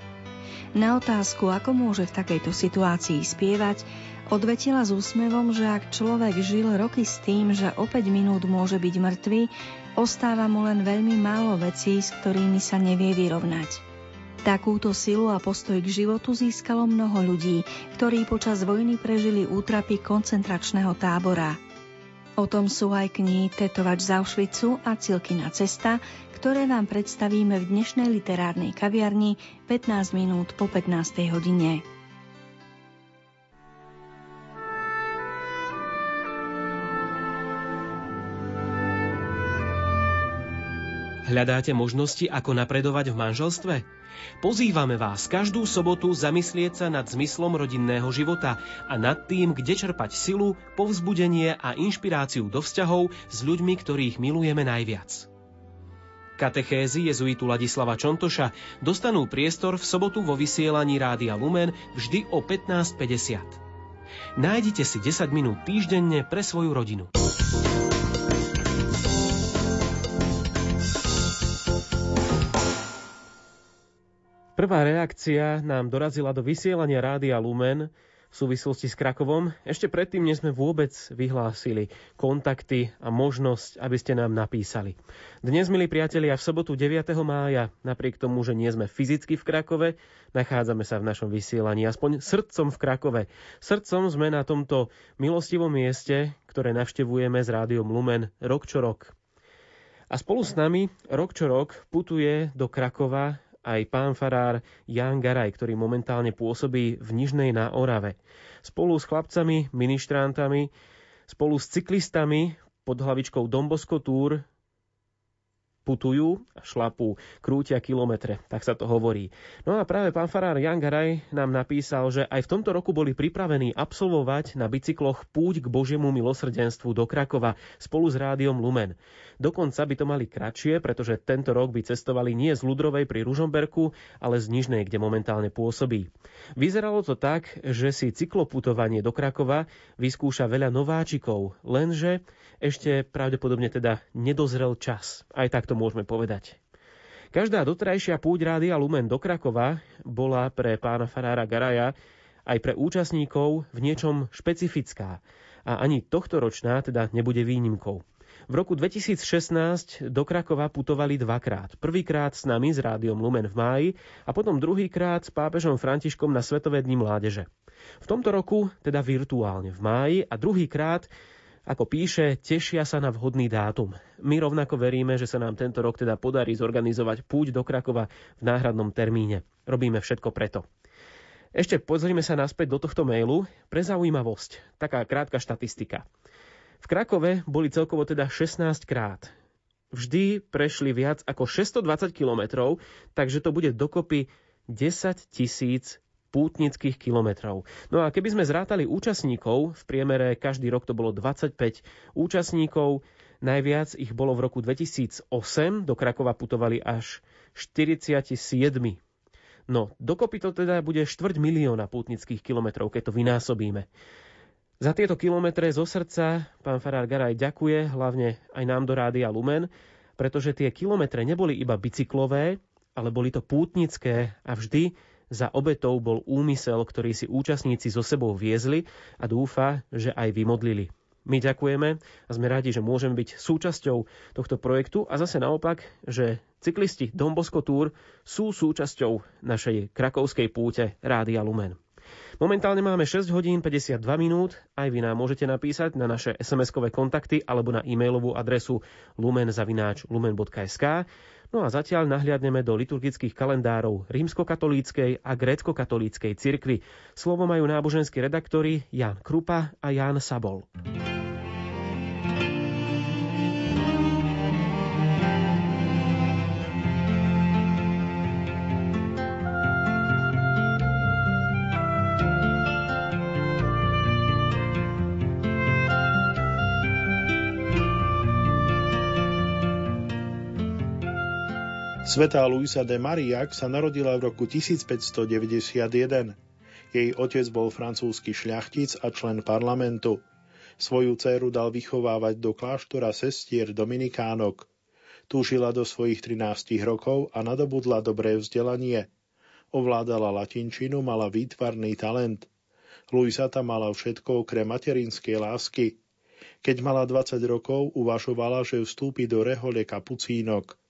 Na otázku, ako môže v takejto situácii spievať, Odvetila s úsmevom, že ak človek žil roky s tým, že o 5 minút môže byť mŕtvy, ostáva mu len veľmi málo vecí, s ktorými sa nevie vyrovnať. Takúto silu a postoj k životu získalo mnoho ľudí, ktorí počas vojny prežili útrapy koncentračného tábora. O tom sú aj knihy Tetovač z Auschwitzu a Cilkina cesta, ktoré vám predstavíme v dnešnej literárnej kaviarni 15 minút po 15. hodine.
Hľadáte možnosti, ako napredovať v manželstve? Pozývame vás každú sobotu zamyslieť sa nad zmyslom rodinného života a nad tým, kde čerpať silu, povzbudenie a inšpiráciu do vzťahov s ľuďmi, ktorých milujeme najviac. Katechézy jezuitu Ladislava Čontoša dostanú priestor v sobotu vo vysielaní Rádia Lumen vždy o 15.50. Nájdite si 10 minút týždenne pre svoju rodinu.
Prvá reakcia nám dorazila do vysielania Rádia Lumen v súvislosti s Krakovom. Ešte predtým, než sme vôbec vyhlásili kontakty a možnosť, aby ste nám napísali. Dnes, milí priatelia, v sobotu 9. mája, napriek tomu, že nie sme fyzicky v Krakove, nachádzame sa v našom vysielaní, aspoň srdcom v Krakove. Srdcom sme na tomto milostivom mieste, ktoré navštevujeme s rádiom Lumen rok čo rok. A spolu s nami rok čo rok putuje do Krakova aj pán farár Jan Garaj, ktorý momentálne pôsobí v Nižnej na Orave. Spolu s chlapcami, ministrantami, spolu s cyklistami pod hlavičkou Dombosko Tour putujú šlapú, krútia kilometre, tak sa to hovorí. No a práve pán farár Jan Garaj nám napísal, že aj v tomto roku boli pripravení absolvovať na bicykloch púť k Božiemu milosrdenstvu do Krakova spolu s rádiom Lumen. Dokonca by to mali kratšie, pretože tento rok by cestovali nie z Ludrovej pri Ružomberku, ale z Nižnej, kde momentálne pôsobí. Vyzeralo to tak, že si cykloputovanie do Krakova vyskúša veľa nováčikov, lenže ešte pravdepodobne teda nedozrel čas. Aj tak to môžeme povedať. Každá dotrajšia púť Rádia Lumen do Krakova bola pre pána Farára Garaja aj pre účastníkov v niečom špecifická. A ani tohto ročná teda nebude výnimkou. V roku 2016 do Krakova putovali dvakrát. Prvýkrát s nami s rádiom Lumen v máji a potom druhýkrát s pápežom Františkom na Svetové dni mládeže. V tomto roku teda virtuálne v máji a druhýkrát ako píše, tešia sa na vhodný dátum. My rovnako veríme, že sa nám tento rok teda podarí zorganizovať púť do Krakova v náhradnom termíne. Robíme všetko preto. Ešte pozrime sa naspäť do tohto mailu. Pre zaujímavosť, taká krátka štatistika. V Krakove boli celkovo teda 16 krát. Vždy prešli viac ako 620 kilometrov, takže to bude dokopy 10 tisíc pútnických kilometrov. No a keby sme zrátali účastníkov, v priemere každý rok to bolo 25 účastníkov, najviac ich bolo v roku 2008, do Krakova putovali až 47. No, dokopy to teda bude štvrť milióna pútnických kilometrov, keď to vynásobíme. Za tieto kilometre zo srdca pán Farár Garaj ďakuje, hlavne aj nám do Rádia Lumen, pretože tie kilometre neboli iba bicyklové, ale boli to pútnické a vždy za obetou bol úmysel, ktorý si účastníci so sebou viezli a dúfa, že aj vymodlili. My ďakujeme a sme radi, že môžeme byť súčasťou tohto projektu a zase naopak, že cyklisti Dombosko Tour sú súčasťou našej krakovskej púte Rádia Lumen. Momentálne máme 6 hodín 52 minút. Aj vy nám môžete napísať na naše SMS-kové kontakty alebo na e-mailovú adresu lumen.lumen.sk. No a zatiaľ nahliadneme do liturgických kalendárov rímskokatolíckej a grécko-katolíckej cirkvi. Slovo majú náboženskí redaktori Jan Krupa a Jan Sabol.
Svetá Luisa de Mariak sa narodila v roku 1591. Jej otec bol francúzsky šľachtic a člen parlamentu. Svoju dceru dal vychovávať do kláštora sestier Dominikánok. Túžila do svojich 13 rokov a nadobudla dobré vzdelanie. Ovládala latinčinu, mala výtvarný talent. Luisa mala všetko okrem materinskej lásky. Keď mala 20 rokov, uvažovala, že vstúpi do rehole kapucínok –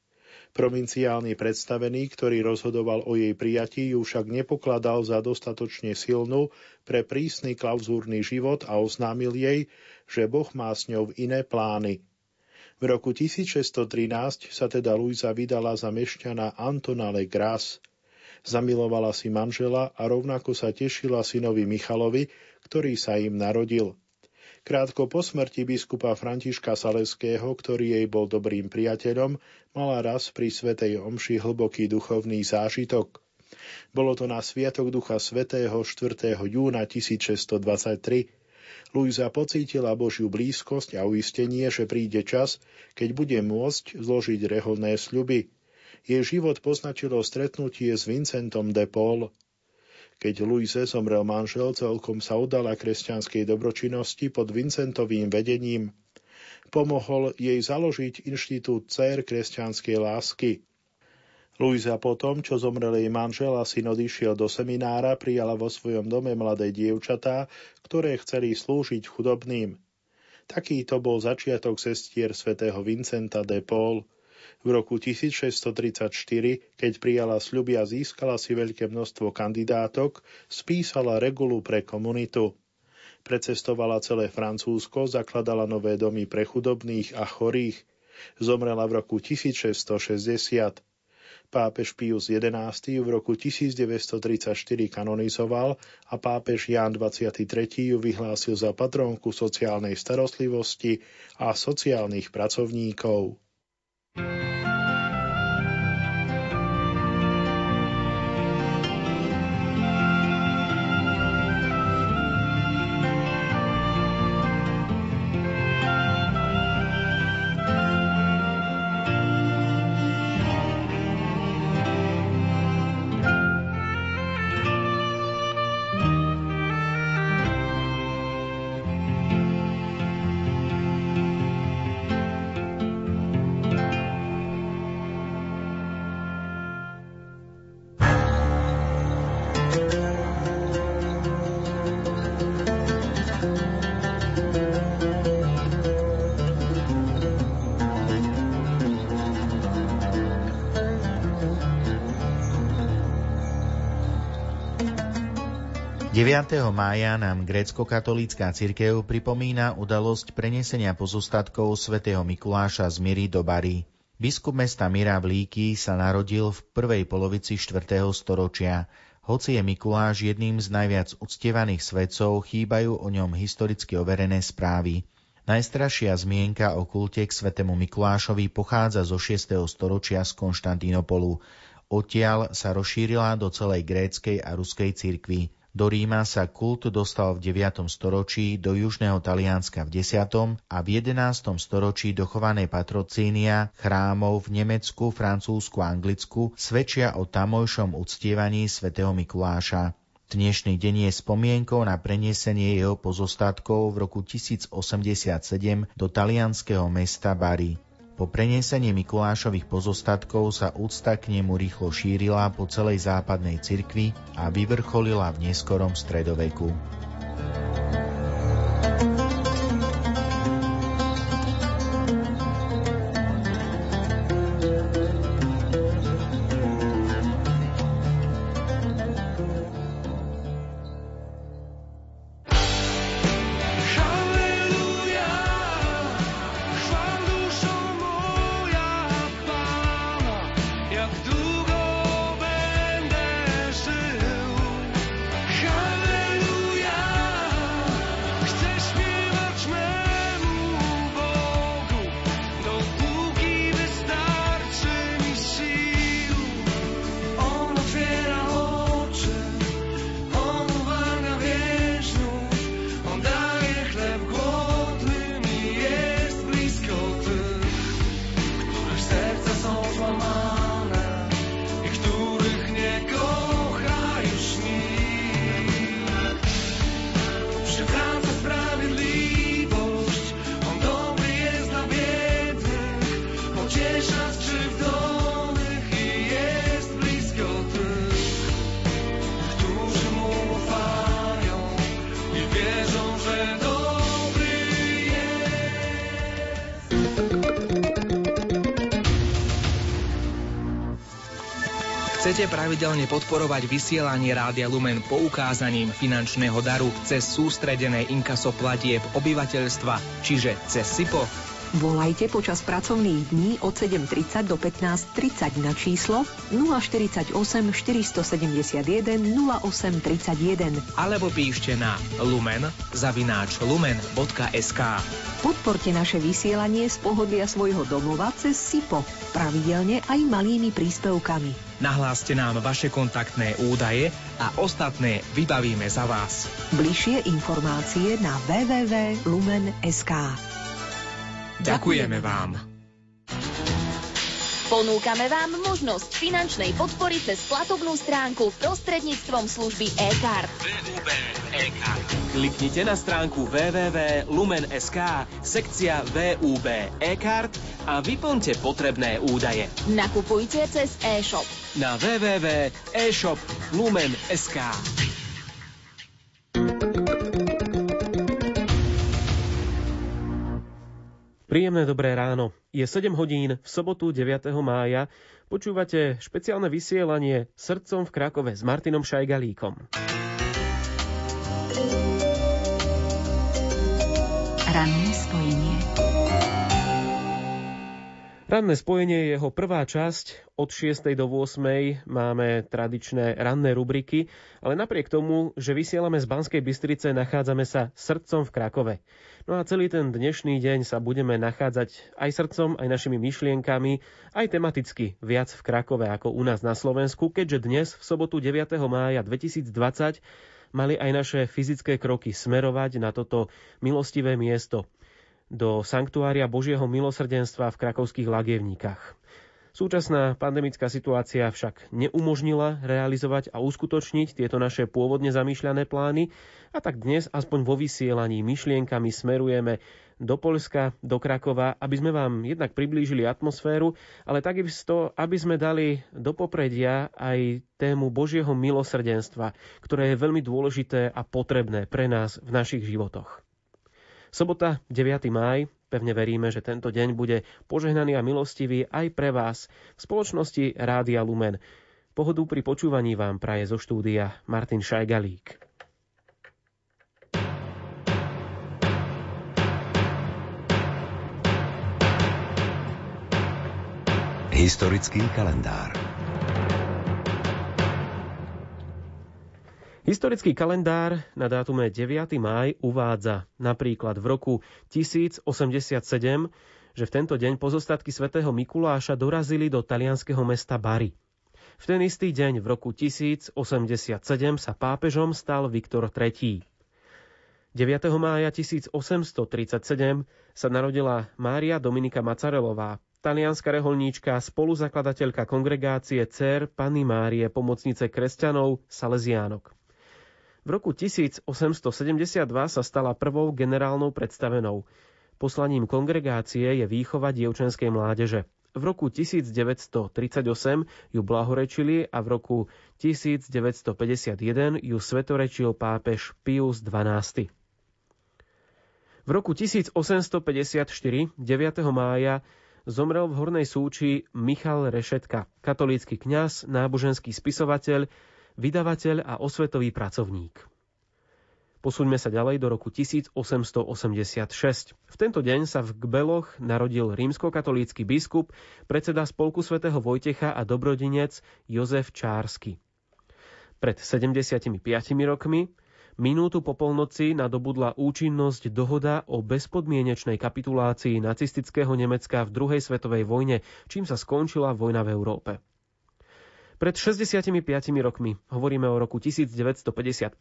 Provinciálny predstavený, ktorý rozhodoval o jej prijatí, ju však nepokladal za dostatočne silnú pre prísny klauzúrny život a oznámil jej, že Boh má s ňou iné plány. V roku 1613 sa teda Luisa vydala za mešťana Antona Le Gras. Zamilovala si manžela a rovnako sa tešila synovi Michalovi, ktorý sa im narodil. Krátko po smrti biskupa Františka Saleského, ktorý jej bol dobrým priateľom, mala raz pri Svetej Omši hlboký duchovný zážitok. Bolo to na Sviatok Ducha Svetého 4. júna 1623. Luisa pocítila Božiu blízkosť a uistenie, že príde čas, keď bude môcť zložiť reholné sľuby. Jej život poznačilo stretnutie s Vincentom de Paul. Keď Luise zomrel manžel, celkom sa udala kresťanskej dobročinnosti pod Vincentovým vedením. Pomohol jej založiť inštitút Cér kresťanskej lásky. Luisa potom, čo zomrel jej manžel a syn odišiel do seminára, prijala vo svojom dome mladé dievčatá, ktoré chceli slúžiť chudobným. Takýto bol začiatok sestier svätého Vincenta de Paul. V roku 1634, keď prijala sľuby a získala si veľké množstvo kandidátok, spísala regulu pre komunitu. Precestovala celé Francúzsko, zakladala nové domy pre chudobných a chorých. Zomrela v roku 1660. Pápež Pius XI v roku 1934 kanonizoval a pápež Ján 23. ju vyhlásil za patrónku sociálnej starostlivosti a sociálnych pracovníkov. Thank you.
Mája nám grécko-katolícka cirkev pripomína udalosť prenesenia pozostatkov svätého Mikuláša z Miry do Bary. Biskup mesta Mira v Líky sa narodil v prvej polovici 4. storočia. Hoci je Mikuláš jedným z najviac uctievaných svetcov, chýbajú o ňom historicky overené správy. Najstrašia zmienka o kulte k svetému Mikulášovi pochádza zo 6. storočia z Konštantínopolu. Odtiaľ sa rozšírila do celej gréckej a ruskej cirkvi. Do Ríma sa kult dostal v 9. storočí, do južného Talianska v 10. a v 11. storočí dochované patrocínia chrámov v Nemecku, Francúzsku a Anglicku svedčia o tamojšom uctievaní svätého Mikuláša. Dnešný deň je spomienkou na preniesenie jeho pozostatkov v roku 1087 do talianského mesta Bari. Po prenesení Mikulášových pozostatkov sa úcta k nemu rýchlo šírila po celej západnej cirkvi a vyvrcholila v neskorom stredoveku.
Podporovať vysielanie Rádia Lumen poukázaním finančného daru cez sústredené inkaso platieb obyvateľstva, čiže cez SIPO?
Volajte počas pracovných dní od 7.30 do 15.30 na číslo 048 471 0831
alebo píšte na lumen zavináč lumen.sk
Podporte naše vysielanie z pohodlia svojho domova cez SIPO, pravidelne aj malými príspevkami.
Nahláste nám vaše kontaktné údaje a ostatné vybavíme za vás.
Bližšie informácie na www.lumen.sk
Ďakujeme vám.
Ponúkame vám možnosť finančnej podpory cez platobnú stránku prostredníctvom služby e-card.
e-card.
Kliknite na stránku www.lumen.sk, sekcia VUB e-card
a vyplňte potrebné údaje.
Nakupujte cez e-shop
na www.eshop.lumen.sk
Príjemné dobré ráno. Je 7 hodín v sobotu 9. mája. Počúvate špeciálne vysielanie Srdcom v Krakove s Martinom Šajgalíkom.
Ranné spojenie.
Ranné spojenie je jeho prvá časť. Od 6. do 8. máme tradičné ranné rubriky, ale napriek tomu, že vysielame z Banskej Bystrice, nachádzame sa srdcom v Krakove. No a celý ten dnešný deň sa budeme nachádzať aj srdcom, aj našimi myšlienkami, aj tematicky viac v Krakove ako u nás na Slovensku, keďže dnes v sobotu 9. mája 2020 mali aj naše fyzické kroky smerovať na toto milostivé miesto do Sanktuária Božieho milosrdenstva v krakovských lagievníkach. Súčasná pandemická situácia však neumožnila realizovať a uskutočniť tieto naše pôvodne zamýšľané plány a tak dnes aspoň vo vysielaní myšlienkami smerujeme do Polska, do Krakova, aby sme vám jednak priblížili atmosféru, ale takisto, aby sme dali do popredia aj tému Božieho milosrdenstva, ktoré je veľmi dôležité a potrebné pre nás v našich životoch. Sobota, 9. máj, pevne veríme, že tento deň bude požehnaný a milostivý aj pre vás v spoločnosti Rádia Lumen. Pohodu pri počúvaní vám praje zo štúdia Martin Šajgalík.
Historický kalendár
Historický kalendár na dátume 9. máj uvádza napríklad v roku 1087, že v tento deň pozostatky svätého Mikuláša dorazili do talianského mesta Bari. V ten istý deň v roku 1087 sa pápežom stal Viktor III. 9. mája 1837 sa narodila Mária Dominika Macarelová, talianská reholníčka, spoluzakladateľka kongregácie Cer Panny Márie, pomocnice kresťanov, Salesiánok. V roku 1872 sa stala prvou generálnou predstavenou. Poslaním kongregácie je výchova dievčenskej mládeže. V roku 1938 ju blahorečili a v roku 1951 ju svetorečil pápež Pius XII. V roku 1854, 9. mája, zomrel v Hornej Súči Michal Rešetka, katolícky kňaz, náboženský spisovateľ, vydavateľ a osvetový pracovník. Posuňme sa ďalej do roku 1886. V tento deň sa v Gbeloch narodil rímskokatolícky biskup, predseda spolku svätého Vojtecha a dobrodinec Jozef Čársky. Pred 75 rokmi Minútu po polnoci nadobudla účinnosť dohoda o bezpodmienečnej kapitulácii nacistického Nemecka v druhej svetovej vojne, čím sa skončila vojna v Európe. Pred 65 rokmi, hovoríme o roku 1955,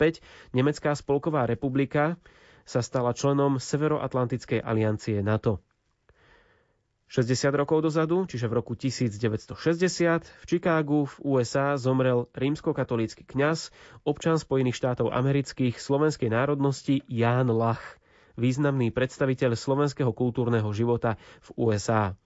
Nemecká spolková republika sa stala členom Severoatlantickej aliancie NATO. 60 rokov dozadu, čiže v roku 1960, v Chicagu v USA zomrel rímskokatolícky kňaz, občan Spojených štátov amerických slovenskej národnosti Ján Lach, významný predstaviteľ slovenského kultúrneho života v USA.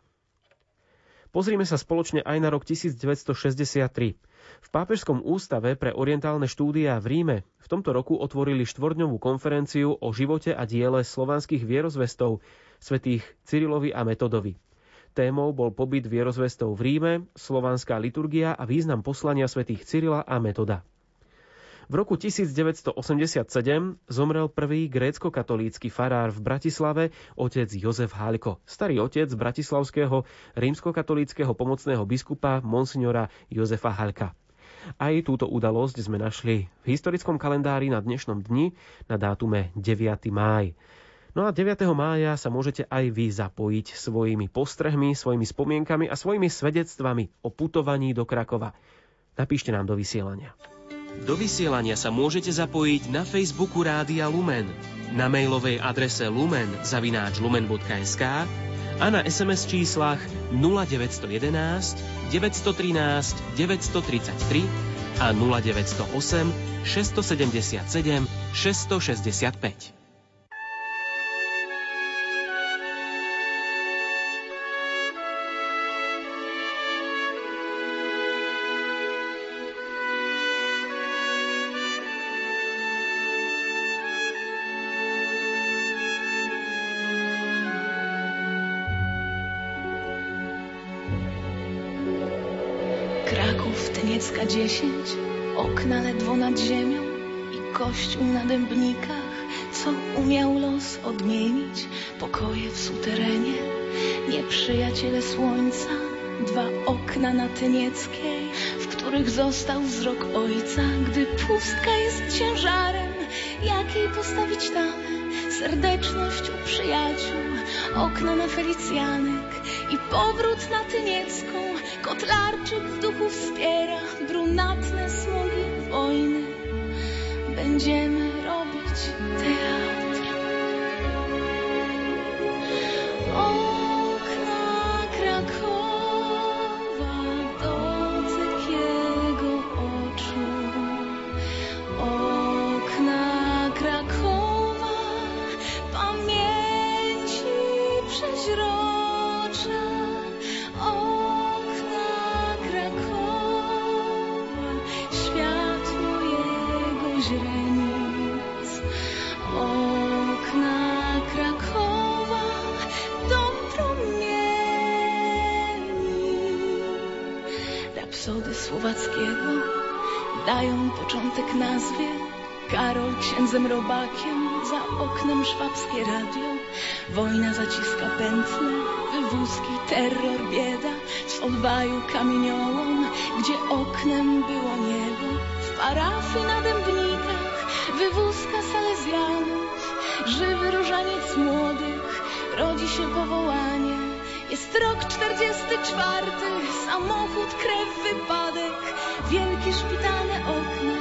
Pozrime sa spoločne aj na rok 1963. V Pápežskom ústave pre orientálne štúdia v Ríme v tomto roku otvorili štvordňovú konferenciu o živote a diele slovanských vierozvestov svetých Cyrilovi a Metodovi. Témou bol pobyt vierozvestov v Ríme, slovanská liturgia a význam poslania svätých Cyrila a Metoda. V roku 1987 zomrel prvý grécko-katolícky farár v Bratislave, otec Jozef Hálko, starý otec bratislavského rímsko-katolíckého pomocného biskupa monsignora Jozefa Halka. Aj túto udalosť sme našli v historickom kalendári na dnešnom dni na dátume 9. máj. No a 9. mája sa môžete aj vy zapojiť svojimi postrehmi, svojimi spomienkami a svojimi svedectvami o putovaní do Krakova. Napíšte nám do vysielania.
Do vysielania sa môžete zapojiť na Facebooku Rádia Lumen, na mailovej adrese lumen zavináč lumen.sk a na SMS číslach 0911 913 933 a 0908 677 665.
dębnikach, co umiał los odmienić, pokoje w suterenie, nieprzyjaciele słońca, dwa okna na Tynieckiej, w których został wzrok ojca, gdy pustka jest ciężarem, jakiej postawić tamę, serdeczność u przyjaciół, okna na Felicjanek i powrót na Tyniecką, kotlarczyk w duchu wspiera brunatne smogi wojny. Będziemy there. Dają początek nazwie. Karol księdzem robakiem, za oknem szwabskie radio. Wojna zaciska pętle, wywózki, terror, bieda. W odwaju kamieniołom, gdzie oknem było niebo. W parafii na dębnikach, wywózka salezjanów. Żywy różaniec młodych, rodzi się powołanie. Jest rok czterdziesty czwarty, samochód, krew, wypadek. Wielkie szpitalne okna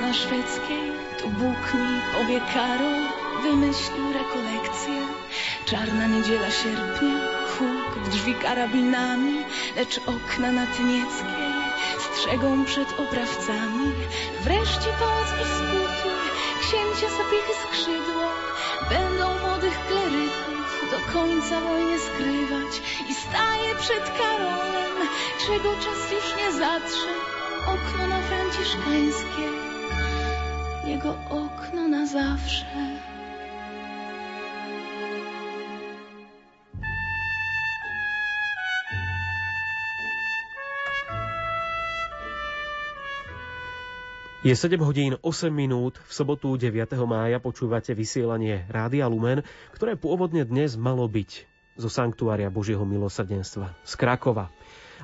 na szwedzkiej. Tu Bóg mi powie Karol, wymyślił rekolekcję. Czarna niedziela sierpnia, huk w drzwi karabinami, lecz okna na Tynieckiej strzegą przed oprawcami. Wreszcie pałac biskupy, księcia zapiechy skrzydło, będą młodych kleryków do końca wojny skrywać i staje przed Karolem, czego czas już nie zatrze, okno na franciszkańskie, zawsze.
Je 7 hodín 8 minút. V sobotu 9. mája počúvate vysielanie Rádia Lumen, ktoré pôvodne dnes malo byť zo Sanktuária Božieho milosrdenstva z Krakova.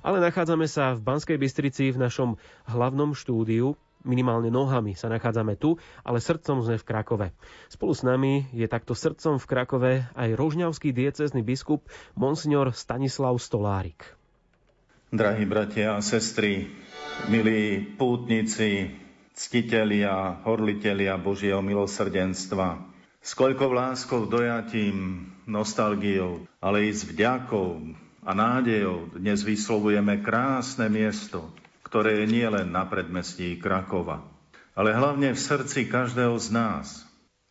Ale nachádzame sa v Banskej Bystrici v našom hlavnom štúdiu. Minimálne nohami sa nachádzame tu, ale srdcom sme v Krakove. Spolu s nami je takto srdcom v Krakove aj rožňavský diecezny biskup Monsignor Stanislav Stolárik.
Drahí bratia a sestry, milí pútnici, ctitelia, horlitelia Božieho milosrdenstva, s koľkou láskou, dojatím, nostalgiou, ale i s vďakou a nádejou dnes vyslovujeme krásne miesto, ktoré je nielen na predmestí Krakova, ale hlavne v srdci každého z nás,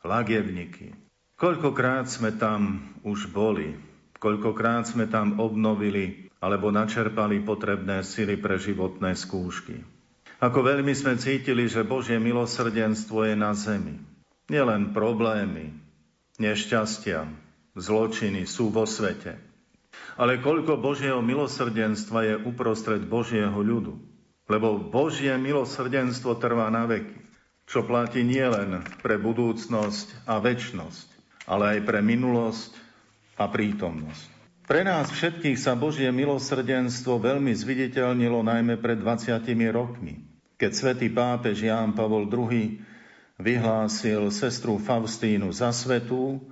Lagievniky. Koľkokrát sme tam už boli, koľkokrát sme tam obnovili alebo načerpali potrebné sily pre životné skúšky. Ako veľmi sme cítili, že Božie milosrdenstvo je na zemi. Nielen problémy, nešťastia, zločiny sú vo svete. Ale koľko Božieho milosrdenstva je uprostred Božieho ľudu. Lebo Božie milosrdenstvo trvá na veky, čo platí nielen pre budúcnosť a väčnosť, ale aj pre minulosť a prítomnosť. Pre nás všetkých sa Božie milosrdenstvo veľmi zviditeľnilo najmä pred 20 rokmi, keď svätý pápež Ján Pavol II vyhlásil sestru Faustínu za svetú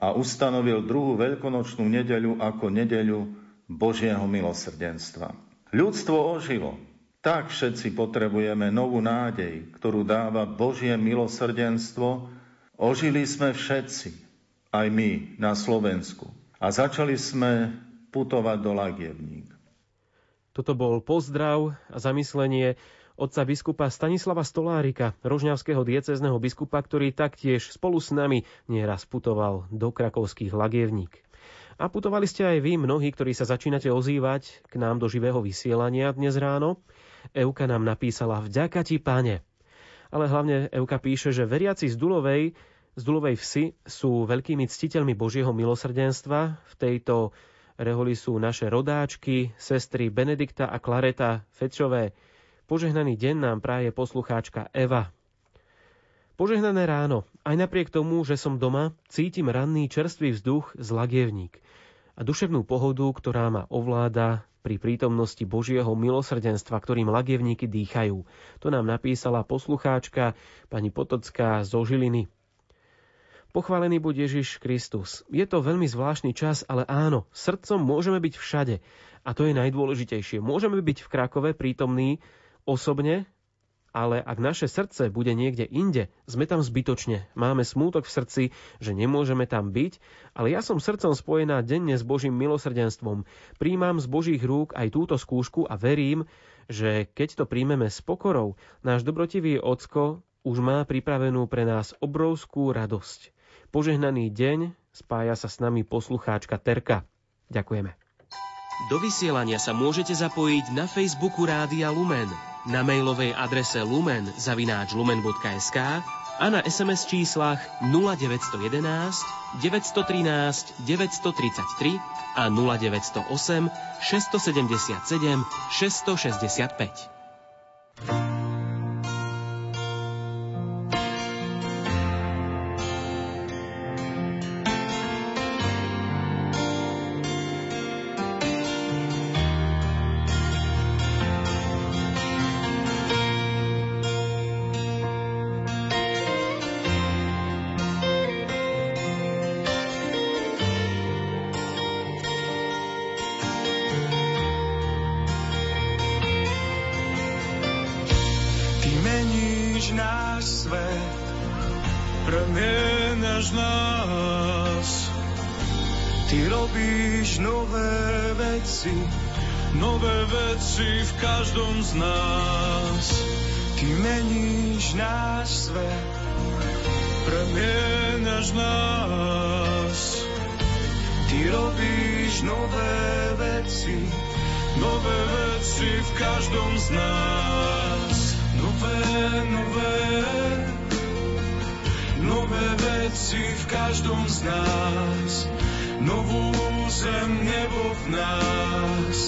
a ustanovil druhú veľkonočnú nedeľu ako nedeľu Božieho milosrdenstva. Ľudstvo ožilo, Tak všetci potrebujeme novú nádej, ktorú dáva Božie milosrdenstvo. Ožili sme všetci, aj my na Slovensku. A začali sme putovať do Lagievník.
Toto bol pozdrav a zamyslenie otca biskupa Stanislava Stolárika, rožňavského diecezneho biskupa, ktorý taktiež spolu s nami nieraz putoval do krakovských lagievník. A putovali ste aj vy, mnohí, ktorí sa začínate ozývať k nám do živého vysielania dnes ráno. Euka nám napísala Vďaka ti, pane. Ale hlavne Euka píše, že veriaci z Dulovej, z Dulovej vsi sú veľkými ctiteľmi Božieho milosrdenstva. V tejto reholi sú naše rodáčky, sestry Benedikta a Klareta Fečové. Požehnaný deň nám práje poslucháčka Eva. Požehnané ráno. Aj napriek tomu, že som doma, cítim ranný čerstvý vzduch z lagievník a duševnú pohodu, ktorá ma ovláda pri prítomnosti Božieho milosrdenstva, ktorým lagievníky dýchajú. To nám napísala poslucháčka pani Potocká zo Žiliny. Pochválený buď Ježiš Kristus. Je to veľmi zvláštny čas, ale áno, srdcom môžeme byť všade. A to je najdôležitejšie. Môžeme byť v Krakove prítomní osobne, ale ak naše srdce bude niekde inde, sme tam zbytočne. Máme smútok v srdci, že nemôžeme tam byť, ale ja som srdcom spojená denne s Božím milosrdenstvom. Príjmam z Božích rúk aj túto skúšku a verím, že keď to príjmeme s pokorou, náš dobrotivý ocko už má pripravenú pre nás obrovskú radosť. Požehnaný deň spája sa s nami poslucháčka Terka. Ďakujeme.
Do vysielania sa môžete zapojiť na Facebooku Rádia Lumen – na mailovej adrese lumen zavináč lumen.sk a na SMS číslach 0911 913 933 a 0908 677 665. každom z nás. Nové, nové, nové veci v každom z nás, novú zem nebo v nás.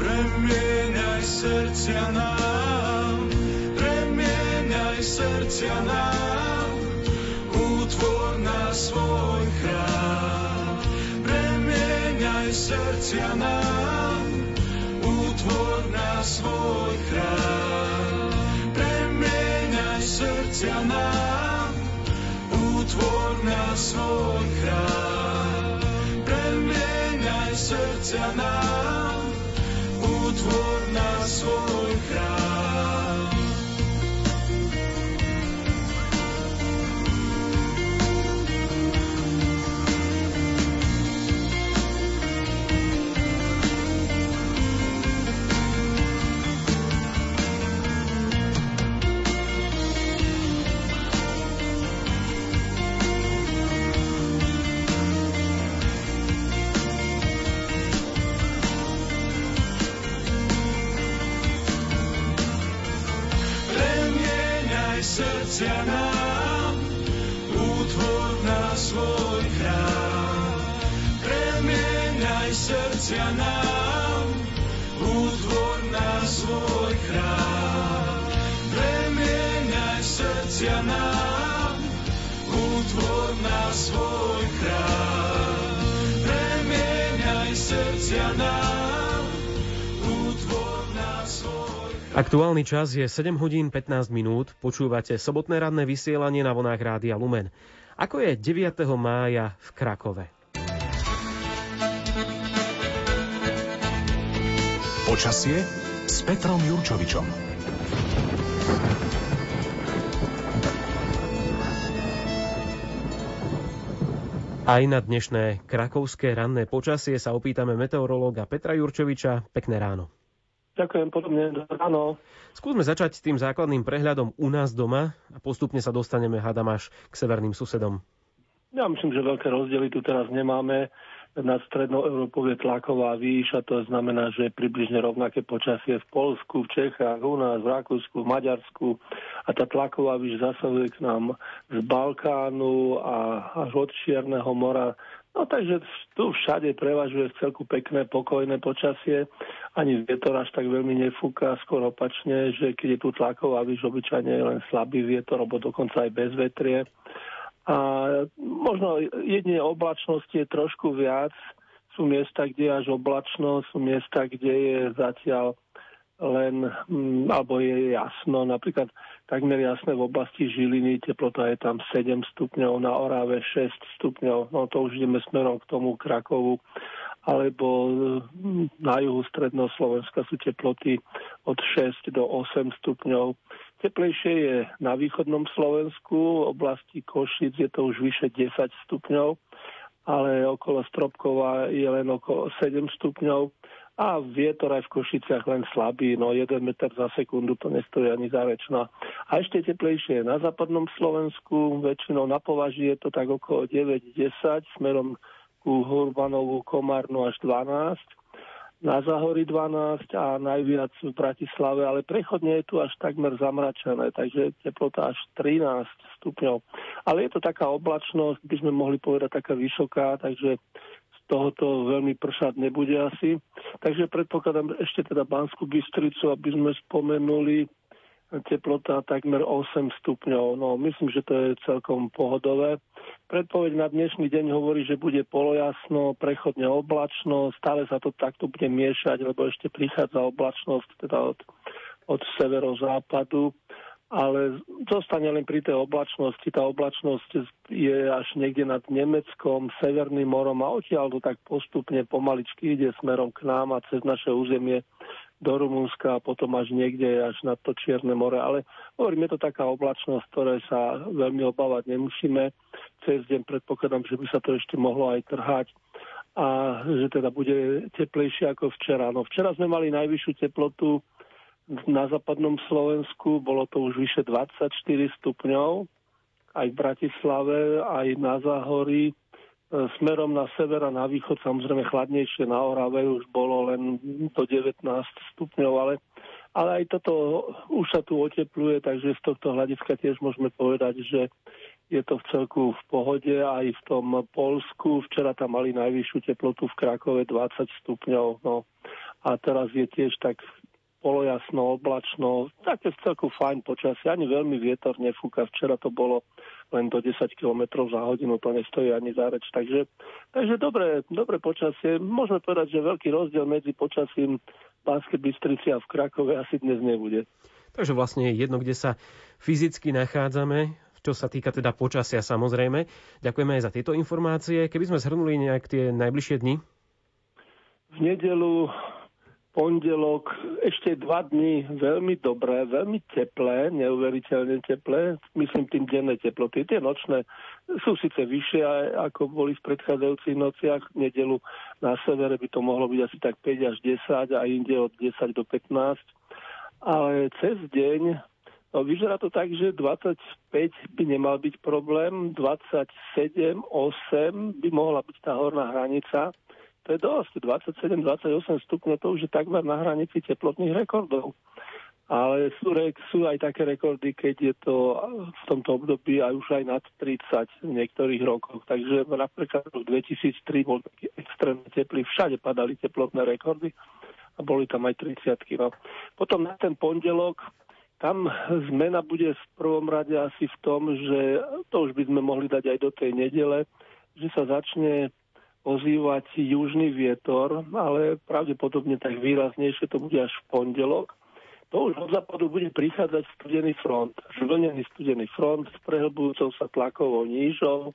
Premieňaj srdcia nám, premieňaj srdcia nám, utvor na svoj chrám. Premieňaj srdcia nám, utvor svoj chrám. Premeňaj srdcia nám, útvor na svoj chrám. Premeňaj srdcia nám, útvor na svoj
Aktuálny čas je 7 hodín 15 minút. Počúvate sobotné radné vysielanie na vonách Rádia Lumen. Ako je 9. mája v Krakove?
Počasie
s Petrom Jurčovičom.
Aj na dnešné krakovské ranné počasie sa opýtame meteorológa Petra Jurčoviča. Pekné ráno.
Ďakujem, podobne ráno.
Skúsme začať tým základným prehľadom u nás doma a postupne sa dostaneme, hádam, až k severným susedom.
Ja myslím, že veľké rozdiely tu teraz nemáme nad strednou Európou je tlaková výša, to znamená, že je približne rovnaké počasie v Polsku, v Čechách, u nás, v Rakúsku, v Maďarsku a tá tlaková výš zasahuje k nám z Balkánu a až od Čierneho mora. No takže tu všade prevažuje v celku pekné, pokojné počasie. Ani vietor až tak veľmi nefúka, skôr opačne, že keď je tu tlaková výš, obyčajne je len slabý vietor, alebo dokonca aj bez vetrie. A možno jedine oblačnosti je trošku viac. Sú miesta, kde je až oblačno, sú miesta, kde je zatiaľ len, mm, alebo je jasno, napríklad takmer jasné v oblasti Žiliny, teplota je tam 7 stupňov, na Orave 6 stupňov, no to už ideme smerom k tomu Krakovu, alebo mm, na juhu stredného Slovenska sú teploty od 6 do 8 stupňov. Teplejšie je na východnom Slovensku, v oblasti Košic je to už vyše 10 stupňov, ale okolo Stropkova je len okolo 7 stupňov a vietor aj v Košiciach len slabý, no 1 meter za sekundu to nestojí ani za rečná. A ešte teplejšie je na západnom Slovensku, väčšinou na považí je to tak okolo 9-10, smerom ku Hurbanovu, Komárnu až 12 na Zahori 12 a najviac v Bratislave, ale prechodne je tu až takmer zamračené, takže teplota až 13 stupňov. Ale je to taká oblačnosť, by sme mohli povedať taká vysoká, takže z tohoto veľmi pršať nebude asi. Takže predpokladám ešte teda Banskú Bystricu, aby sme spomenuli teplota takmer 8 stupňov. No, myslím, že to je celkom pohodové. Predpoveď na dnešný deň hovorí, že bude polojasno, prechodne oblačno, stále sa to takto bude miešať, lebo ešte prichádza oblačnosť teda od, od severozápadu ale zostane len pri tej oblačnosti. Tá oblačnosť je až niekde nad Nemeckom, Severným morom a odtiaľ to tak postupne pomaličky ide smerom k nám a cez naše územie do Rumunska a potom až niekde až na to Čierne more. Ale hovorím, je to taká oblačnosť, ktoré sa veľmi obávať nemusíme. Cez deň predpokladám, že by sa to ešte mohlo aj trhať a že teda bude teplejšie ako včera. No včera sme mali najvyššiu teplotu na západnom Slovensku, bolo to už vyše 24 stupňov, aj v Bratislave, aj na Záhorí smerom na sever a na východ, samozrejme chladnejšie na Orave už bolo len do 19 stupňov, ale, ale aj toto už sa tu otepluje, takže z tohto hľadiska tiež môžeme povedať, že je to v celku v pohode aj v tom Polsku. Včera tam mali najvyššiu teplotu v Krakove 20 stupňov. No. A teraz je tiež tak polojasno, oblačno, také v celku fajn počasie, ani veľmi vietor nefúka, včera to bolo len do 10 km za hodinu, to nestojí ani za reč, takže, takže dobré, dobré počasie, môžeme povedať, že veľký rozdiel medzi počasím Banskej Bystrici a v Krakove asi dnes nebude.
Takže vlastne je jedno, kde sa fyzicky nachádzame, čo sa týka teda počasia samozrejme. Ďakujeme aj za tieto informácie. Keby sme zhrnuli nejak tie najbližšie dni?
V nedelu pondelok, ešte dva dny veľmi dobré, veľmi teplé, neuveriteľne teplé, myslím tým denné teploty. Tie nočné sú síce vyššie, ako boli v predchádzajúcich nociach. V nedelu na severe by to mohlo byť asi tak 5 až 10 a inde od 10 do 15. Ale cez deň No, vyzerá to tak, že 25 by nemal byť problém, 27, 8 by mohla byť tá horná hranica to je dosť. 27-28 stupňov to už je takmer na hranici teplotných rekordov. Ale sú, sú aj také rekordy, keď je to v tomto období aj už aj nad 30 v niektorých rokoch. Takže napríklad v 2003 bol taký extrémne teplý, všade padali teplotné rekordy a boli tam aj 30 no. Potom na ten pondelok tam zmena bude v prvom rade asi v tom, že to už by sme mohli dať aj do tej nedele, že sa začne ozývať južný vietor, ale pravdepodobne tak výraznejšie to bude až v pondelok. To už od západu bude prichádzať studený front, žvlnený studený front s prehlbujúcou sa tlakovou nížou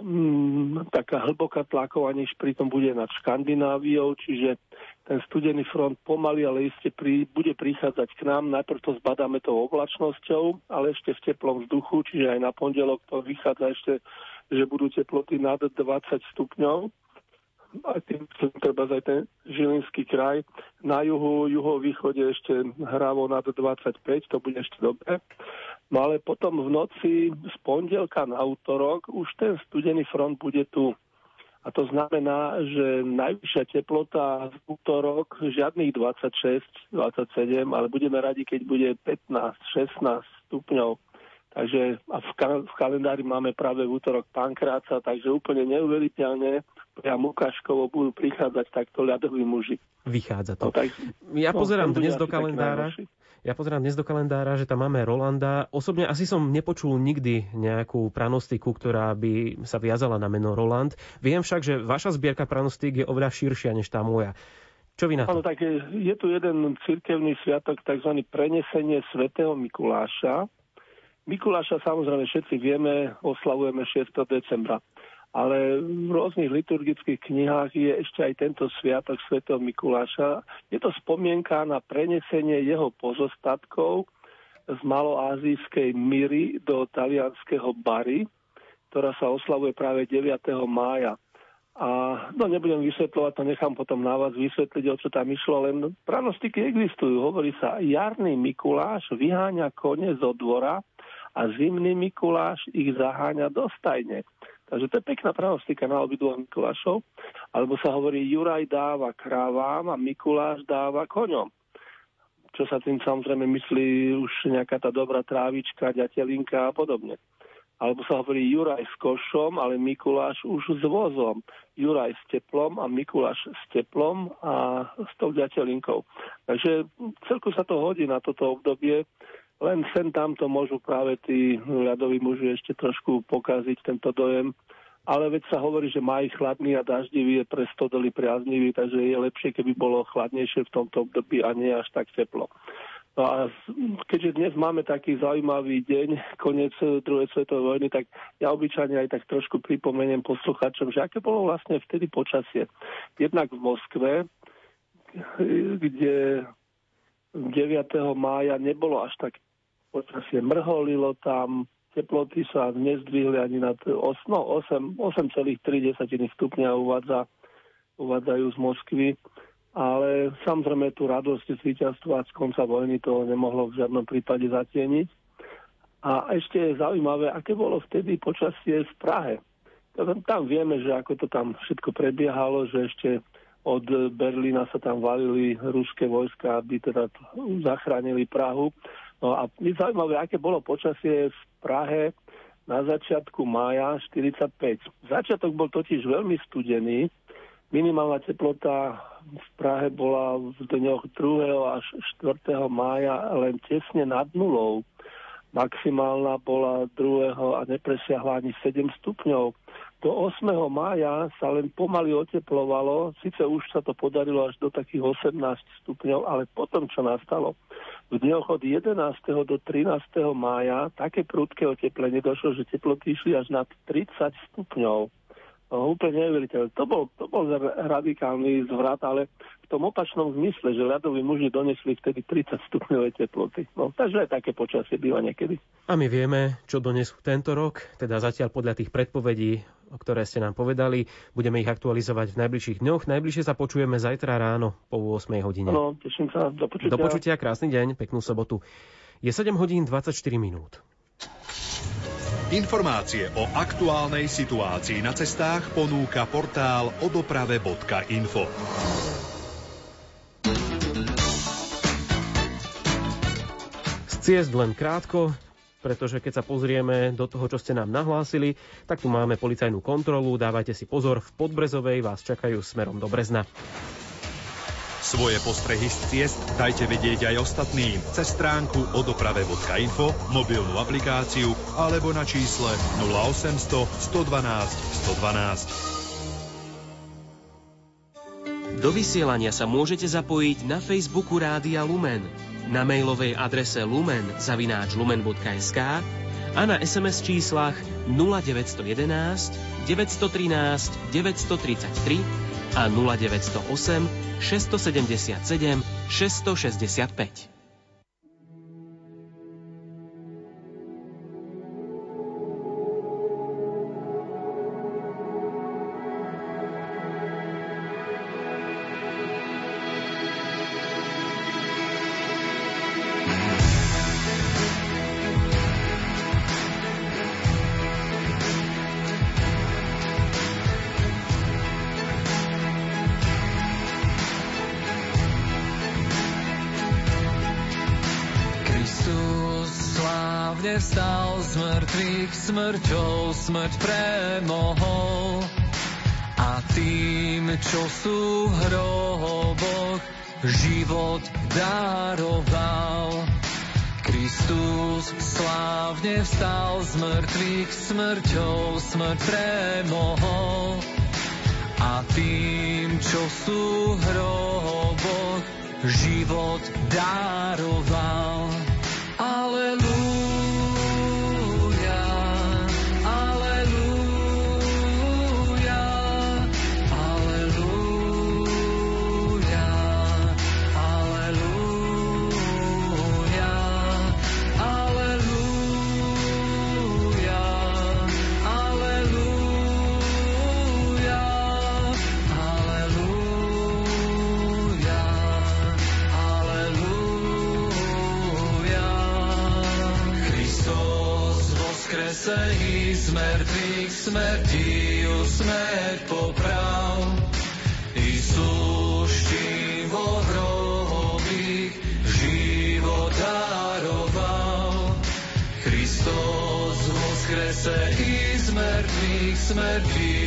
mm, taká hlboká tlaková, než pritom bude nad Škandináviou, čiže ten studený front pomaly, ale iste pri, bude prichádzať k nám. Najprv to zbadáme tou oblačnosťou, ale ešte v teplom vzduchu, čiže aj na pondelok to vychádza ešte, že budú teploty nad 20 stupňov aj tým treba aj ten Žilinský kraj. Na juhu, juhovýchode ešte hravo nad 25, to bude ešte dobre. No ale potom v noci z pondelka na útorok už ten studený front bude tu. A to znamená, že najvyššia teplota v útorok žiadnych 26, 27, ale budeme radi, keď bude 15, 16 stupňov. Takže a v, ka- v kalendári máme práve v útorok pankráca, takže úplne neuveriteľne priam ukážkovo budú prichádzať takto ľadoví muži.
Vychádza to. No, tak, ja no, pozerám dnes do kalendára. Ja pozerám dnes do kalendára, že tam máme Rolanda. Osobne asi som nepočul nikdy nejakú pranostiku, ktorá by sa viazala na meno Roland. Viem však, že vaša zbierka pranostík je oveľa širšia než tá moja. Čo vy na to?
Áno, tak je, je tu jeden cirkevný sviatok, tzv. prenesenie svätého Mikuláša. Mikuláša samozrejme všetci vieme, oslavujeme 6. decembra. Ale v rôznych liturgických knihách je ešte aj tento sviatok Sv. Mikuláša. Je to spomienka na prenesenie jeho pozostatkov z maloázijskej Myry do talianského Bary, ktorá sa oslavuje práve 9. mája. A no nebudem vysvetľovať, to nechám potom na vás vysvetliť, o čo tam išlo, len pranostiky existujú. Hovorí sa, jarný Mikuláš vyháňa kone zo dvora a zimný Mikuláš ich zaháňa do stajne. Takže to je pekná pranostika na obidvoch Mikulášov. Alebo sa hovorí, Juraj dáva krávam a Mikuláš dáva koňom. Čo sa tým samozrejme myslí už nejaká tá dobrá trávička, ďatelinka a podobne. Alebo sa hovorí Juraj s košom, ale Mikuláš už s vozom. Juraj s teplom a Mikuláš s teplom a s tou ďatelinkou. Takže celku sa to hodí na toto obdobie len sem tamto môžu práve tí ľadoví muži ešte trošku pokaziť tento dojem. Ale veď sa hovorí, že maj chladný a daždivý je pre stodoly priaznivý, takže je lepšie, keby bolo chladnejšie v tomto období a nie až tak teplo. No a keďže dnes máme taký zaujímavý deň, koniec druhej svetovej vojny, tak ja obyčajne aj tak trošku pripomeniem posluchačom, že aké bolo vlastne vtedy počasie. Jednak v Moskve, kde 9. mája nebolo až tak počasie mrholilo tam, teploty sa nezdvihli ani nad 8, no, 8, 8,3 stupňa uvádza, uvádzajú z Moskvy. Ale samozrejme tú radosť z víťazstva z konca vojny to nemohlo v žiadnom prípade zatieniť. A ešte je zaujímavé, aké bolo vtedy počasie v Prahe. Tam vieme, že ako to tam všetko prebiehalo, že ešte od Berlína sa tam valili ruské vojska, aby teda zachránili Prahu. No a je zaujímavé, aké bolo počasie v Prahe na začiatku mája 45. Začiatok bol totiž veľmi studený. Minimálna teplota v Prahe bola v dňoch 2. až 4. mája len tesne nad nulou. Maximálna bola 2. a nepresiahla ani 7 stupňov. Do 8. mája sa len pomaly oteplovalo, síce už sa to podarilo až do takých 18 stupňov, ale potom, čo nastalo, v dňoch od 11. do 13. mája také prudké oteplenie došlo, že teploty išli až nad 30 stupňov. No, úplne neuveriteľné. To bol, to bol radikálny zvrat, ale v tom opačnom zmysle, že ľadoví muži donesli vtedy 30 stupňové teploty. No, takže aj také počasie býva niekedy.
A my vieme, čo donesú tento rok, teda zatiaľ podľa tých predpovedí, o ktoré ste nám povedali, budeme ich aktualizovať v najbližších dňoch. Najbližšie sa počujeme zajtra ráno po 8 hodine.
No, teším sa. Do počutia.
Do počutia, krásny deň, peknú sobotu. Je 7 hodín 24 minút.
Informácie o aktuálnej situácii na cestách ponúka portál odoprave.info.
Z ciest len krátko, pretože keď sa pozrieme do toho, čo ste nám nahlásili, tak tu máme policajnú kontrolu, dávajte si pozor, v Podbrezovej vás čakajú smerom do Brezna.
Svoje postrehy z ciest dajte vedieť aj ostatným cez stránku odoprave.info, mobilnú aplikáciu alebo na čísle 0800 112 112.
Do vysielania sa môžete zapojiť na Facebooku Rádia Lumen, na mailovej adrese lumen zavináč lumen.sk a na SMS číslach
0911 913 933 a 0908 677 665.
smrťou smrť premohol a tým, čo sú v hroboch, život daroval. Kristus slávne vstal z mŕtvych smrťou smrť premohol a tým, čo sú v hroboch, život daroval. Smrti ju smrť poprav. Isus vo hrobých život daroval. Kristus skrese i z mŕtvych smrti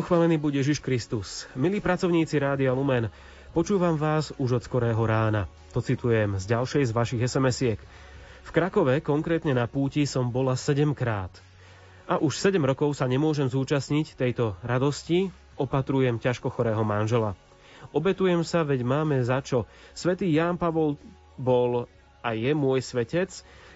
Pochválený bude Ježiš Kristus. Milí pracovníci Rádia Lumen, Počúvam vás už od skorého rána. To citujem z ďalšej z vašich SMS-iek. V Krakove, konkrétne na púti, som bola 7 krát. A už 7 rokov sa nemôžem zúčastniť tejto radosti, opatrujem ťažko chorého manžela. Obetujem sa, veď máme za čo. Svetý Ján Pavol bol a je môj svetec,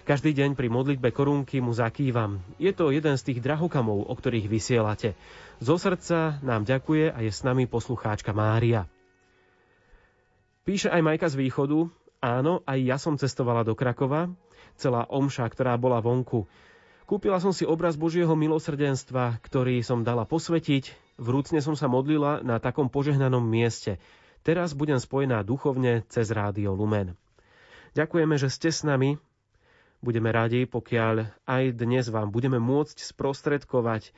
každý deň pri modlitbe korunky mu zakývam. Je to jeden z tých drahokamov, o ktorých vysielate. Zo srdca nám ďakuje a je s nami poslucháčka Mária. Píše aj Majka z východu, áno, aj ja som cestovala do Krakova, celá omša, ktorá bola vonku. Kúpila som si obraz Božieho milosrdenstva, ktorý som dala posvetiť, vrúcne som sa modlila na takom požehnanom mieste. Teraz budem spojená duchovne cez Rádio Lumen. Ďakujeme, že ste s nami. Budeme radi, pokiaľ aj dnes vám budeme môcť sprostredkovať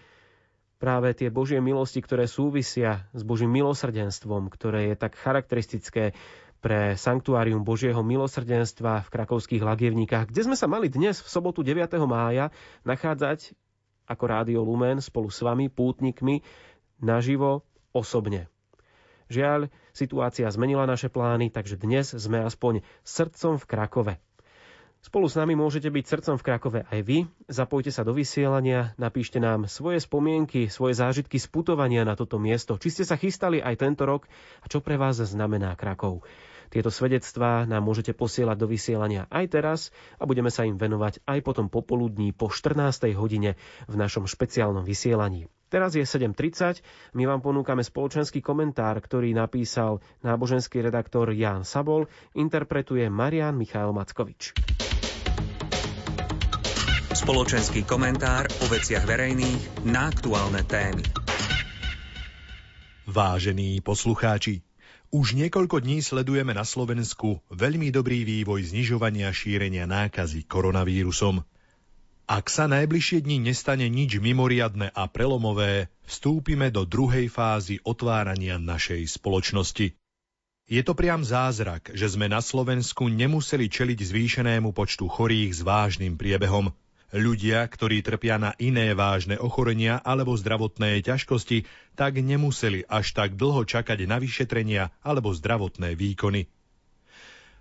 práve tie Božie milosti, ktoré súvisia s Božím milosrdenstvom, ktoré je tak charakteristické pre Sanktuárium Božieho milosrdenstva v krakovských lagievníkach, kde sme sa mali dnes v sobotu 9. mája nachádzať ako Rádio Lumen spolu s vami, pútnikmi, naživo, osobne. Žiaľ, situácia zmenila naše plány, takže dnes sme aspoň srdcom v Krakove. Spolu s nami môžete byť srdcom v Krakove aj vy. Zapojte sa do vysielania, napíšte nám svoje spomienky, svoje zážitky z putovania na toto miesto. Či ste sa chystali aj tento rok a čo pre vás znamená Krakov. Tieto svedectvá nám môžete posielať do vysielania aj teraz a budeme sa im venovať aj potom popoludní po 14. hodine v našom špeciálnom vysielaní. Teraz je 7.30, my vám ponúkame spoločenský komentár, ktorý napísal náboženský redaktor Ján Sabol, interpretuje Marian Michail Mackovič.
Spoločenský komentár o veciach verejných na aktuálne témy.
Vážení poslucháči, už niekoľko dní sledujeme na Slovensku veľmi dobrý vývoj znižovania šírenia nákazy koronavírusom. Ak sa najbližšie dni nestane nič mimoriadne a prelomové, vstúpime do druhej fázy otvárania našej spoločnosti. Je to priam zázrak, že sme na Slovensku nemuseli čeliť zvýšenému počtu chorých s vážnym priebehom – Ľudia, ktorí trpia na iné vážne ochorenia alebo zdravotné ťažkosti, tak nemuseli až tak dlho čakať na vyšetrenia alebo zdravotné výkony.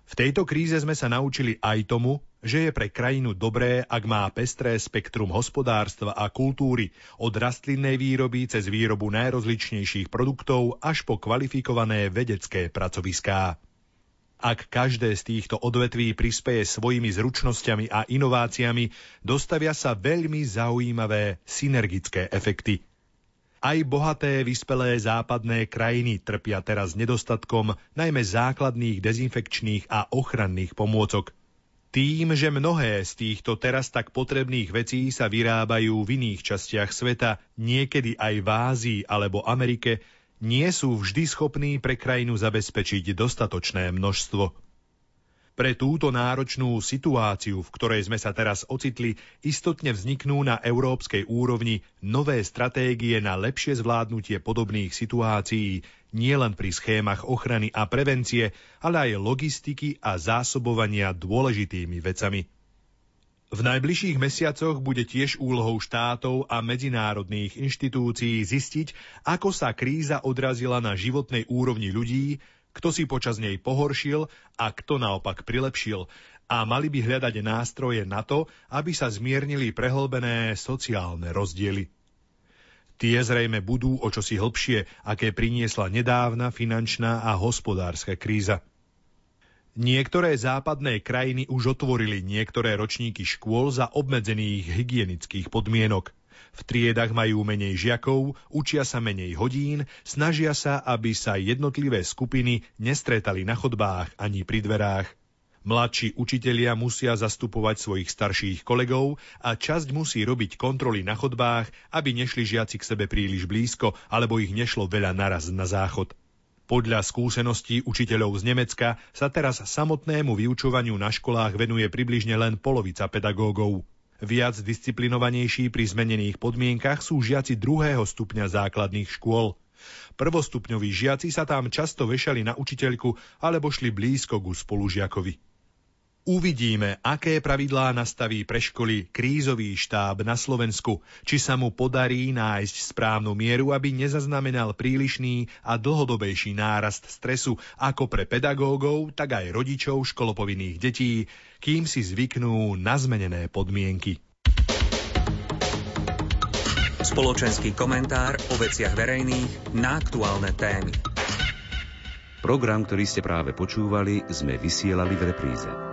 V tejto kríze sme sa naučili aj tomu, že je pre krajinu dobré, ak má pestré spektrum hospodárstva a kultúry, od rastlinnej výroby cez výrobu najrozličnejších produktov až po kvalifikované vedecké pracoviská. Ak každé z týchto odvetví prispeje svojimi zručnosťami a inováciami, dostavia sa veľmi zaujímavé synergické efekty. Aj bohaté, vyspelé západné krajiny trpia teraz nedostatkom najmä základných dezinfekčných a ochranných pomôcok. Tým, že mnohé z týchto teraz tak potrebných vecí sa vyrábajú v iných častiach sveta, niekedy aj v Ázii alebo Amerike, nie sú vždy schopní pre krajinu zabezpečiť dostatočné množstvo. Pre túto náročnú situáciu, v ktorej sme sa teraz ocitli, istotne vzniknú na európskej úrovni nové stratégie na lepšie zvládnutie podobných situácií, nielen pri schémach ochrany a prevencie, ale aj logistiky a zásobovania dôležitými vecami. V najbližších mesiacoch bude tiež úlohou štátov a medzinárodných inštitúcií zistiť, ako sa kríza odrazila na životnej úrovni ľudí, kto si počas nej pohoršil a kto naopak prilepšil. A mali by hľadať nástroje na to, aby sa zmiernili prehlbené sociálne rozdiely. Tie zrejme budú o čosi hlbšie, aké priniesla nedávna finančná a hospodárska kríza. Niektoré západné krajiny už otvorili niektoré ročníky škôl za obmedzených hygienických podmienok. V triedach majú menej žiakov, učia sa menej hodín, snažia sa, aby sa jednotlivé skupiny nestretali na chodbách ani pri dverách. Mladší učitelia musia zastupovať svojich starších kolegov a časť musí robiť kontroly na chodbách, aby nešli žiaci k sebe príliš blízko alebo ich nešlo veľa naraz na záchod. Podľa skúseností učiteľov z Nemecka sa teraz samotnému vyučovaniu na školách venuje približne len polovica pedagógov. Viac disciplinovanejší pri zmenených podmienkach sú žiaci druhého stupňa základných škôl. Prvostupňoví žiaci sa tam často vešali na učiteľku alebo šli blízko ku spolužiakovi. Uvidíme, aké pravidlá nastaví pre školy krízový štáb na Slovensku, či sa mu podarí nájsť správnu mieru, aby nezaznamenal prílišný a dlhodobejší nárast stresu ako pre pedagógov, tak aj rodičov školopovinných detí, kým si zvyknú na zmenené podmienky.
Spoločenský komentár o veciach verejných na aktuálne témy.
Program, ktorý ste práve počúvali, sme vysielali v repríze.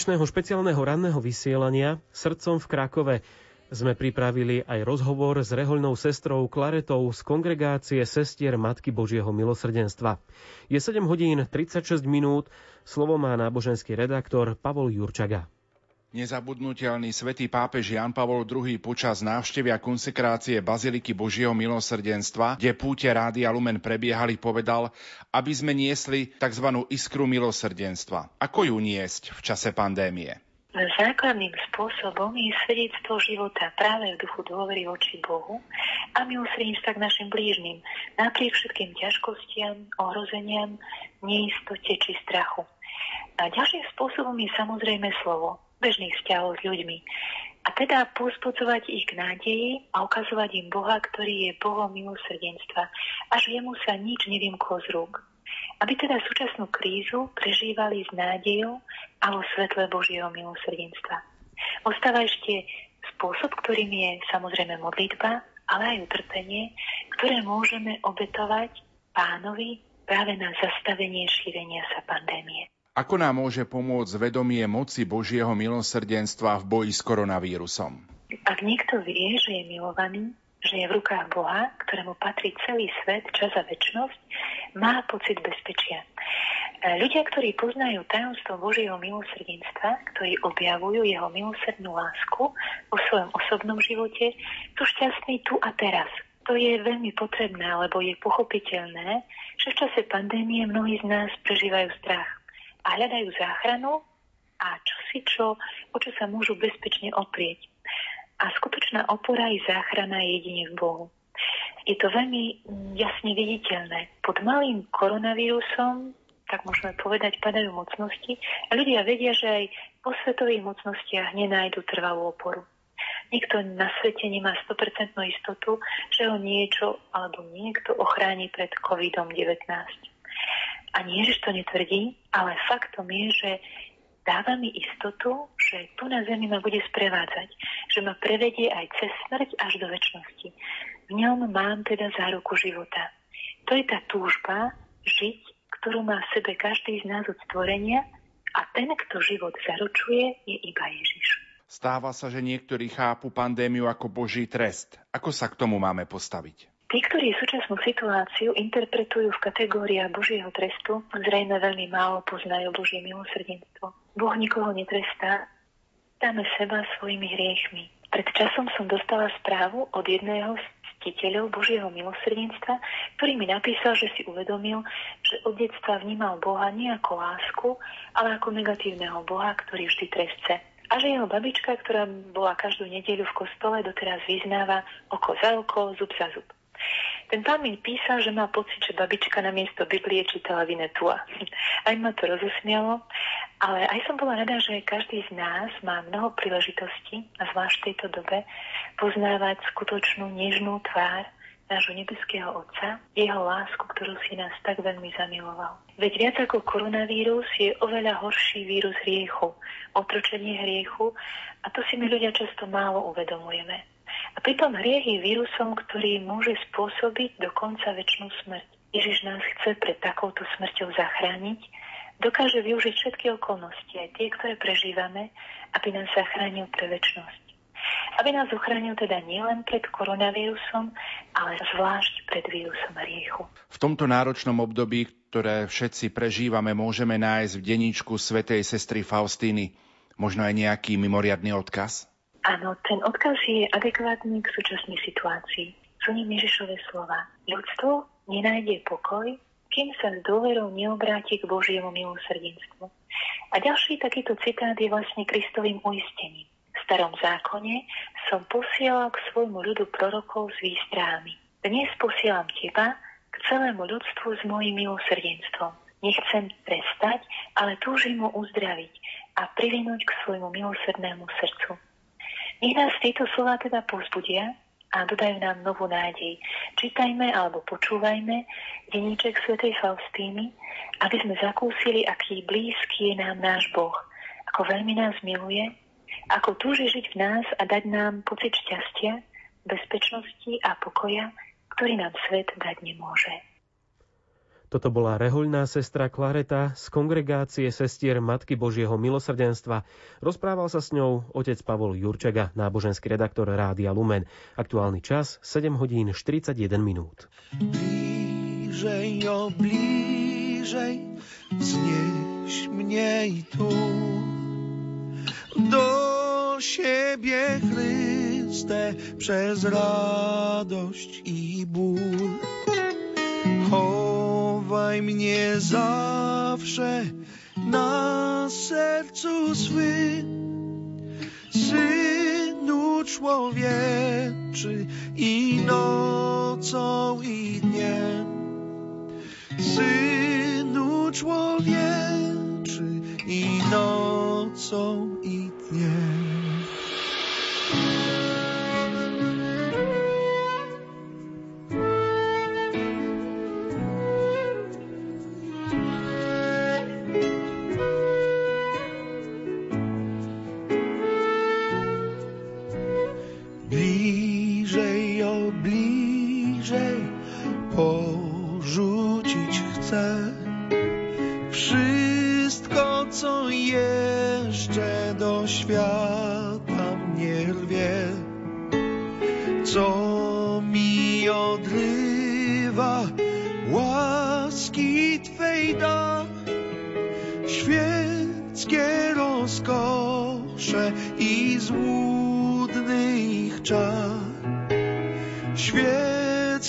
Dnešného špeciálneho ranného vysielania Srdcom v Krakove sme pripravili aj rozhovor s rehoľnou sestrou Klaretou z kongregácie Sestier Matky Božieho milosrdenstva. Je 7 hodín 36 minút, slovo má náboženský redaktor Pavol Jurčaga.
Nezabudnutelný svätý pápež Jan Pavol II počas návštevy a konsekrácie Baziliky Božieho milosrdenstva, kde púte Rádia Lumen prebiehali, povedal, aby sme niesli tzv. iskru milosrdenstva. Ako ju niesť v čase pandémie?
Základným spôsobom je svedectvo života práve v duchu dôvery voči Bohu a milosrdenstva k našim blížnym, napriek všetkým ťažkostiam, ohrozeniam, neistote či strachu. A ďalším spôsobom je samozrejme slovo, bežných vzťahov s ľuďmi. A teda pospodzovať ich k nádeji a ukazovať im Boha, ktorý je Bohom milosrdenstva, až jemu sa nič nevymklo z rúk. Aby teda súčasnú krízu prežívali s nádejou a vo svetle Božieho milosrdenstva. Ostáva ešte spôsob, ktorým je samozrejme modlitba, ale aj utrpenie, ktoré môžeme obetovať pánovi práve na zastavenie šírenia sa pandémie.
Ako nám môže pomôcť vedomie moci Božieho milosrdenstva v boji s koronavírusom?
Ak niekto vie, že je milovaný, že je v rukách Boha, ktorému patrí celý svet, čas a väčnosť, má pocit bezpečia. Ľudia, ktorí poznajú tajomstvo Božieho milosrdenstva, ktorí objavujú jeho milosrdnú lásku vo svojom osobnom živote, sú šťastní tu a teraz. To je veľmi potrebné, lebo je pochopiteľné, že v čase pandémie mnohí z nás prežívajú strach a hľadajú záchranu a čo si čo, o čo sa môžu bezpečne oprieť. A skutočná opora i záchrana je jedine v Bohu. Je to veľmi jasne viditeľné. Pod malým koronavírusom tak môžeme povedať, padajú mocnosti a ľudia vedia, že aj po svetových mocnostiach nenájdu trvalú oporu. Nikto na svete nemá 100% istotu, že ho niečo alebo niekto ochráni pred COVID-19. A nie, že to netvrdí, ale faktom je, že dáva mi istotu, že tu na Zemi ma bude sprevádzať, že ma prevedie aj cez smrť až do väčšnosti. V ňom mám teda záruku života. To je tá túžba žiť ktorú má v sebe každý z nás od stvorenia a ten, kto život zaručuje, je iba Ježiš.
Stáva sa, že niektorí chápu pandémiu ako Boží trest. Ako sa k tomu máme postaviť?
Tí, ktorí súčasnú situáciu interpretujú v kategóriách Božieho trestu, zrejme veľmi málo poznajú Božie milosrdenstvo. Boh nikoho netrestá, dáme seba svojimi hriechmi. Pred časom som dostala správu od jedného z ctiteľov Božieho milosrdenstva, ktorý mi napísal, že si uvedomil, že od detstva vnímal Boha nie ako lásku, ale ako negatívneho Boha, ktorý vždy trestce. A že jeho babička, ktorá bola každú nedeľu v kostole, doteraz vyznáva oko za oko, zub za zub. Ten pán mi písal, že má pocit, že babička na miesto Biblie čítala Vinetua. Aj ma to rozosmialo, ale aj som bola rada, že každý z nás má mnoho príležitostí, a zvlášť v tejto dobe, poznávať skutočnú nežnú tvár nášho nebeského Otca, jeho lásku, ktorú si nás tak veľmi zamiloval. Veď viac ako koronavírus je oveľa horší vírus hriechu, otročenie hriechu a to si my ľudia často málo uvedomujeme. A pritom hriech je vírusom, ktorý môže spôsobiť dokonca väčšinu smrť. Ježiš nás chce pred takouto smrťou zachrániť, dokáže využiť všetky okolnosti, aj tie, ktoré prežívame, aby nás zachránil pre väčšnosť. Aby nás ochránil teda nielen pred koronavírusom, ale zvlášť pred vírusom hriechu.
V tomto náročnom období, ktoré všetci prežívame, môžeme nájsť v denníčku svetej sestry Faustíny možno aj nejaký mimoriadný odkaz?
Áno, ten odkaz je adekvátny k súčasnej situácii. Sú ním Ježišové slova. Ľudstvo nenájde pokoj, kým sa s dôverou neobráti k Božiemu milosrdenstvu. A ďalší takýto citát je vlastne Kristovým uistením. V starom zákone som posielal k svojmu ľudu prorokov s výstrahami. Dnes posielam teba k celému ľudstvu s mojim milosrdenstvom. Nechcem prestať, ale túžim mu uzdraviť a privinúť k svojmu milosrdnému srdcu. Nech nás tieto slova teda pozbudia a dodajú nám novú nádej. Čítajme alebo počúvajme denníček svätej Faustíny, aby sme zakúsili, aký blízky je nám náš Boh, ako veľmi nás miluje, ako túži žiť v nás a dať nám pocit šťastia, bezpečnosti a pokoja, ktorý nám svet dať nemôže.
Toto bola rehoľná sestra Klareta z kongregácie sestier Matky Božieho milosrdenstva. Rozprával sa s ňou otec Pavol Jurčaga, náboženský redaktor Rádia Lumen. Aktuálny čas 7 hodín 41 minút.
Blížej, o blížej, znieś mnie i tu. Do siebie Chryste przez radość i ból chowaj mnie zawsze na sercu swym. Synu człowieczy i nocą i dniem. Synu człowieczy i nocą i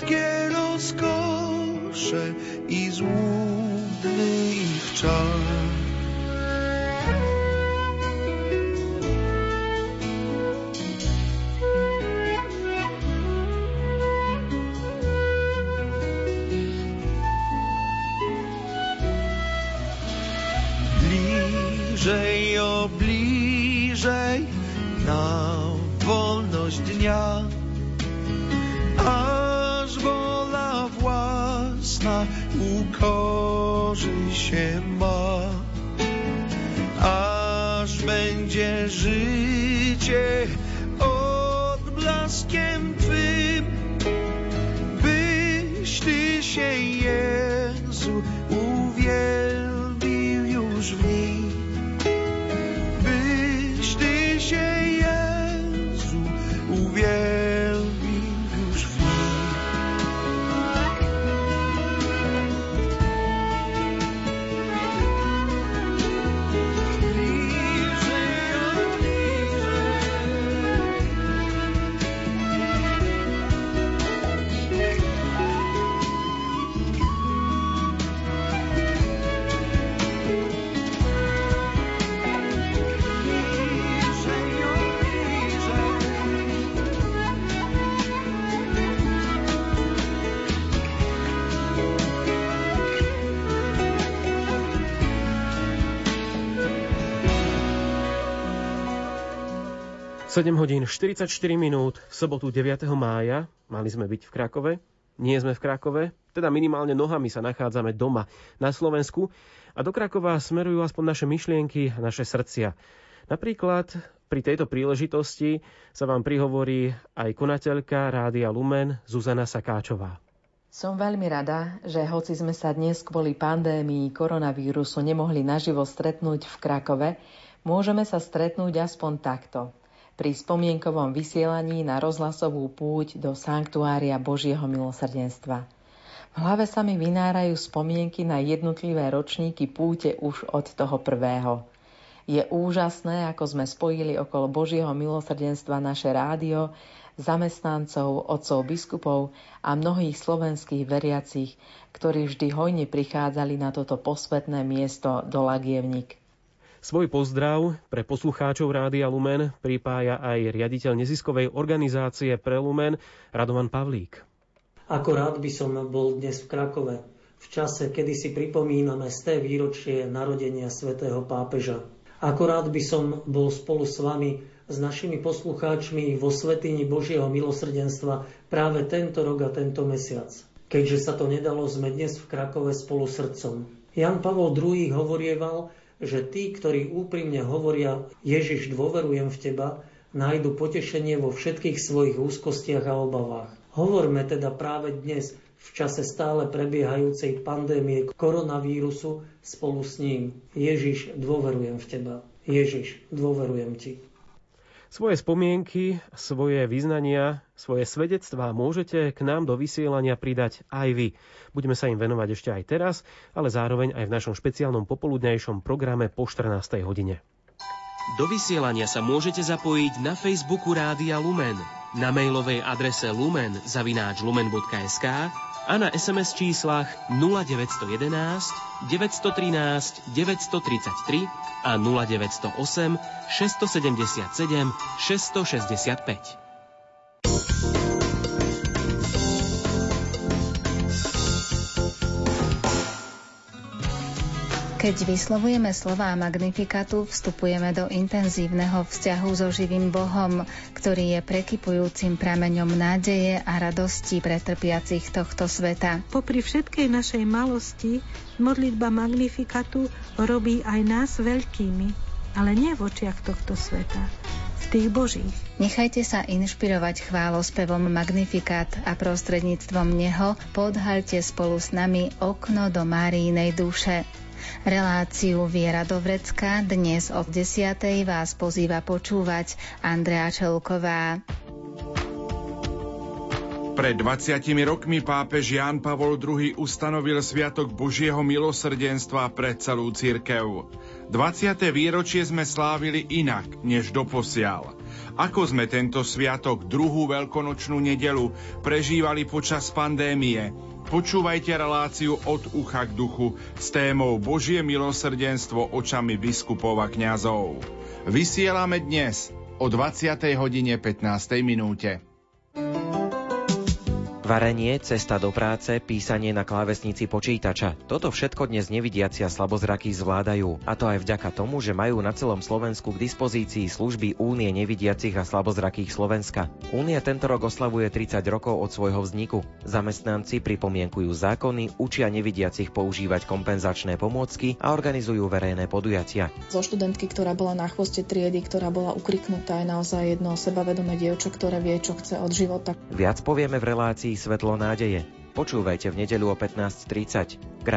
wszystkie
rozkosze i złudny ich czas. dniem.7 hodín 44 minút v sobotu 9. mája. Mali sme byť v Krakove. Nie sme v Krakove, teda minimálne nohami sa nachádzame doma na Slovensku a do Krakova smerujú aspoň naše myšlienky a naše srdcia. Napríklad pri tejto príležitosti sa vám prihovorí aj konateľka Rádia Lumen Zuzana Sakáčová.
Som veľmi rada, že hoci sme sa dnes kvôli pandémii koronavírusu nemohli naživo stretnúť v Krakove, môžeme sa stretnúť aspoň takto – pri spomienkovom vysielaní na rozhlasovú púť do Sanktuária Božieho milosrdenstva. V hlave sa mi vynárajú spomienky na jednotlivé ročníky púte už od toho prvého. Je úžasné, ako sme spojili okolo Božieho milosrdenstva naše rádio, zamestnancov, otcov biskupov a mnohých slovenských veriacich, ktorí vždy hojne prichádzali na toto posvetné miesto do Lagievnik.
Svoj pozdrav pre poslucháčov Rádia Lumen pripája aj riaditeľ neziskovej organizácie pre Lumen Radovan Pavlík.
Ako rád by som bol dnes v Krakove, v čase, kedy si pripomíname sté výročie narodenia svätého pápeža. Akorát by som bol spolu s vami, s našimi poslucháčmi vo Svetini Božieho milosrdenstva práve tento rok a tento mesiac. Keďže sa to nedalo, sme dnes v Krakove spolu srdcom. Jan Pavol II hovorieval, že tí, ktorí úprimne hovoria Ježiš, dôverujem v teba, nájdu potešenie vo všetkých svojich úzkostiach a obavách. Hovorme teda práve dnes v čase stále prebiehajúcej pandémie koronavírusu spolu s ním. Ježiš, dôverujem v Teba. Ježiš, dôverujem Ti.
Svoje spomienky, svoje vyznania, svoje svedectvá môžete k nám do vysielania pridať aj vy. Budeme sa im venovať ešte aj teraz, ale zároveň aj v našom špeciálnom popoludnejšom programe po 14. hodine.
Do vysielania sa môžete zapojiť na Facebooku Rádia Lumen, na mailovej adrese lumen zavináč lumen.sk a na SMS číslach 0911 913 933 a 0908 677 665.
Keď vyslovujeme slová magnifikatu, vstupujeme do intenzívneho vzťahu so živým Bohom, ktorý je prekypujúcim prameňom nádeje a radosti pre trpiacich tohto sveta.
Popri všetkej našej malosti, modlitba magnifikatu robí aj nás veľkými, ale nie v očiach tohto sveta v tých božích.
Nechajte sa inšpirovať chválospevom Magnifikát a prostredníctvom neho podhalte spolu s nami okno do Máriinej duše. Reláciu Viera do Vrecka dnes od 10. vás pozýva počúvať Andrea Čelková.
Pred 20 rokmi pápež Ján Pavol II ustanovil Sviatok Božieho milosrdenstva pre celú církev. 20. výročie sme slávili inak, než doposiaľ. Ako sme tento sviatok, druhú veľkonočnú nedelu, prežívali počas pandémie, Počúvajte reláciu od ucha k duchu s témou Božie milosrdenstvo očami biskupov a kňazov. Vysielame dnes o 20. hodine 15. minúte.
Varenie, cesta do práce, písanie na klávesnici počítača. Toto všetko dnes nevidiaci a slabozrakí zvládajú. A to aj vďaka tomu, že majú na celom Slovensku k dispozícii služby Únie nevidiacich a slabozrakých Slovenska. Únia tento rok oslavuje 30 rokov od svojho vzniku. Zamestnanci pripomienkujú zákony, učia nevidiacich používať kompenzačné pomôcky a organizujú verejné podujatia.
Zo študentky, ktorá bola na chvoste triedy, ktorá bola ukriknutá, je naozaj jedno sebavedomé dievča, ktoré vie, čo chce od života.
Viac povieme v relácii Svetlo nádeje. Počúvajte v nedeľu o 15.30. K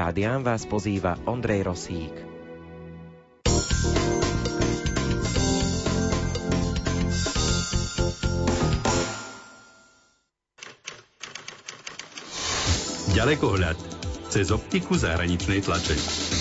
vás pozýva Ondrej Rosík.
Ďalekohľad cez optiku zahraničnej tlače.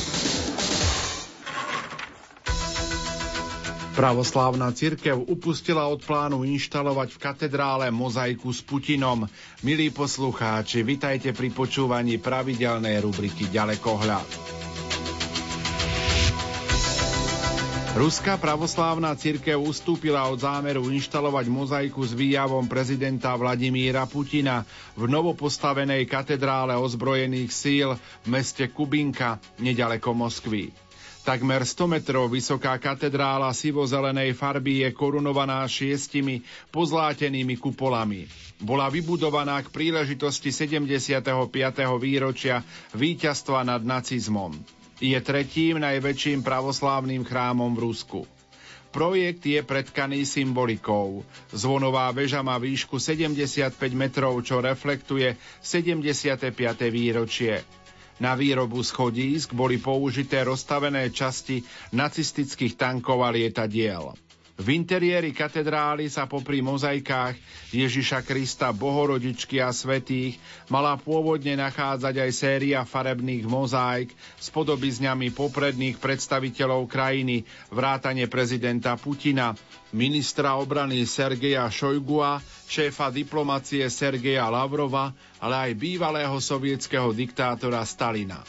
Pravoslávna cirkev upustila od plánu inštalovať v katedrále mozaiku s Putinom. Milí poslucháči, vitajte pri počúvaní pravidelnej rubriky Ďalekohľad. Ruská pravoslávna cirkev ustúpila od zámeru inštalovať mozaiku s výjavom prezidenta Vladimíra Putina v novopostavenej katedrále ozbrojených síl v meste Kubinka, nedaleko Moskvy. Takmer 100 metrov vysoká katedrála sivo-zelenej farby je korunovaná šiestimi pozlátenými kupolami. Bola vybudovaná k príležitosti 75. výročia víťazstva nad nacizmom. Je tretím najväčším pravoslávnym chrámom v Rusku. Projekt je predkaný symbolikou. Zvonová väža má výšku 75 metrov, čo reflektuje 75. výročie. Na výrobu schodísk boli použité rozstavené časti nacistických tankov a lietadiel. V interiéri katedrály sa popri mozaikách Ježiša Krista, Bohorodičky a svetých mala pôvodne nachádzať aj séria farebných mozaik s podobizňami popredných predstaviteľov krajiny, vrátane prezidenta Putina, ministra obrany Sergeja Šojgua, šéfa diplomacie Sergeja Lavrova, ale aj bývalého sovietského diktátora Stalina.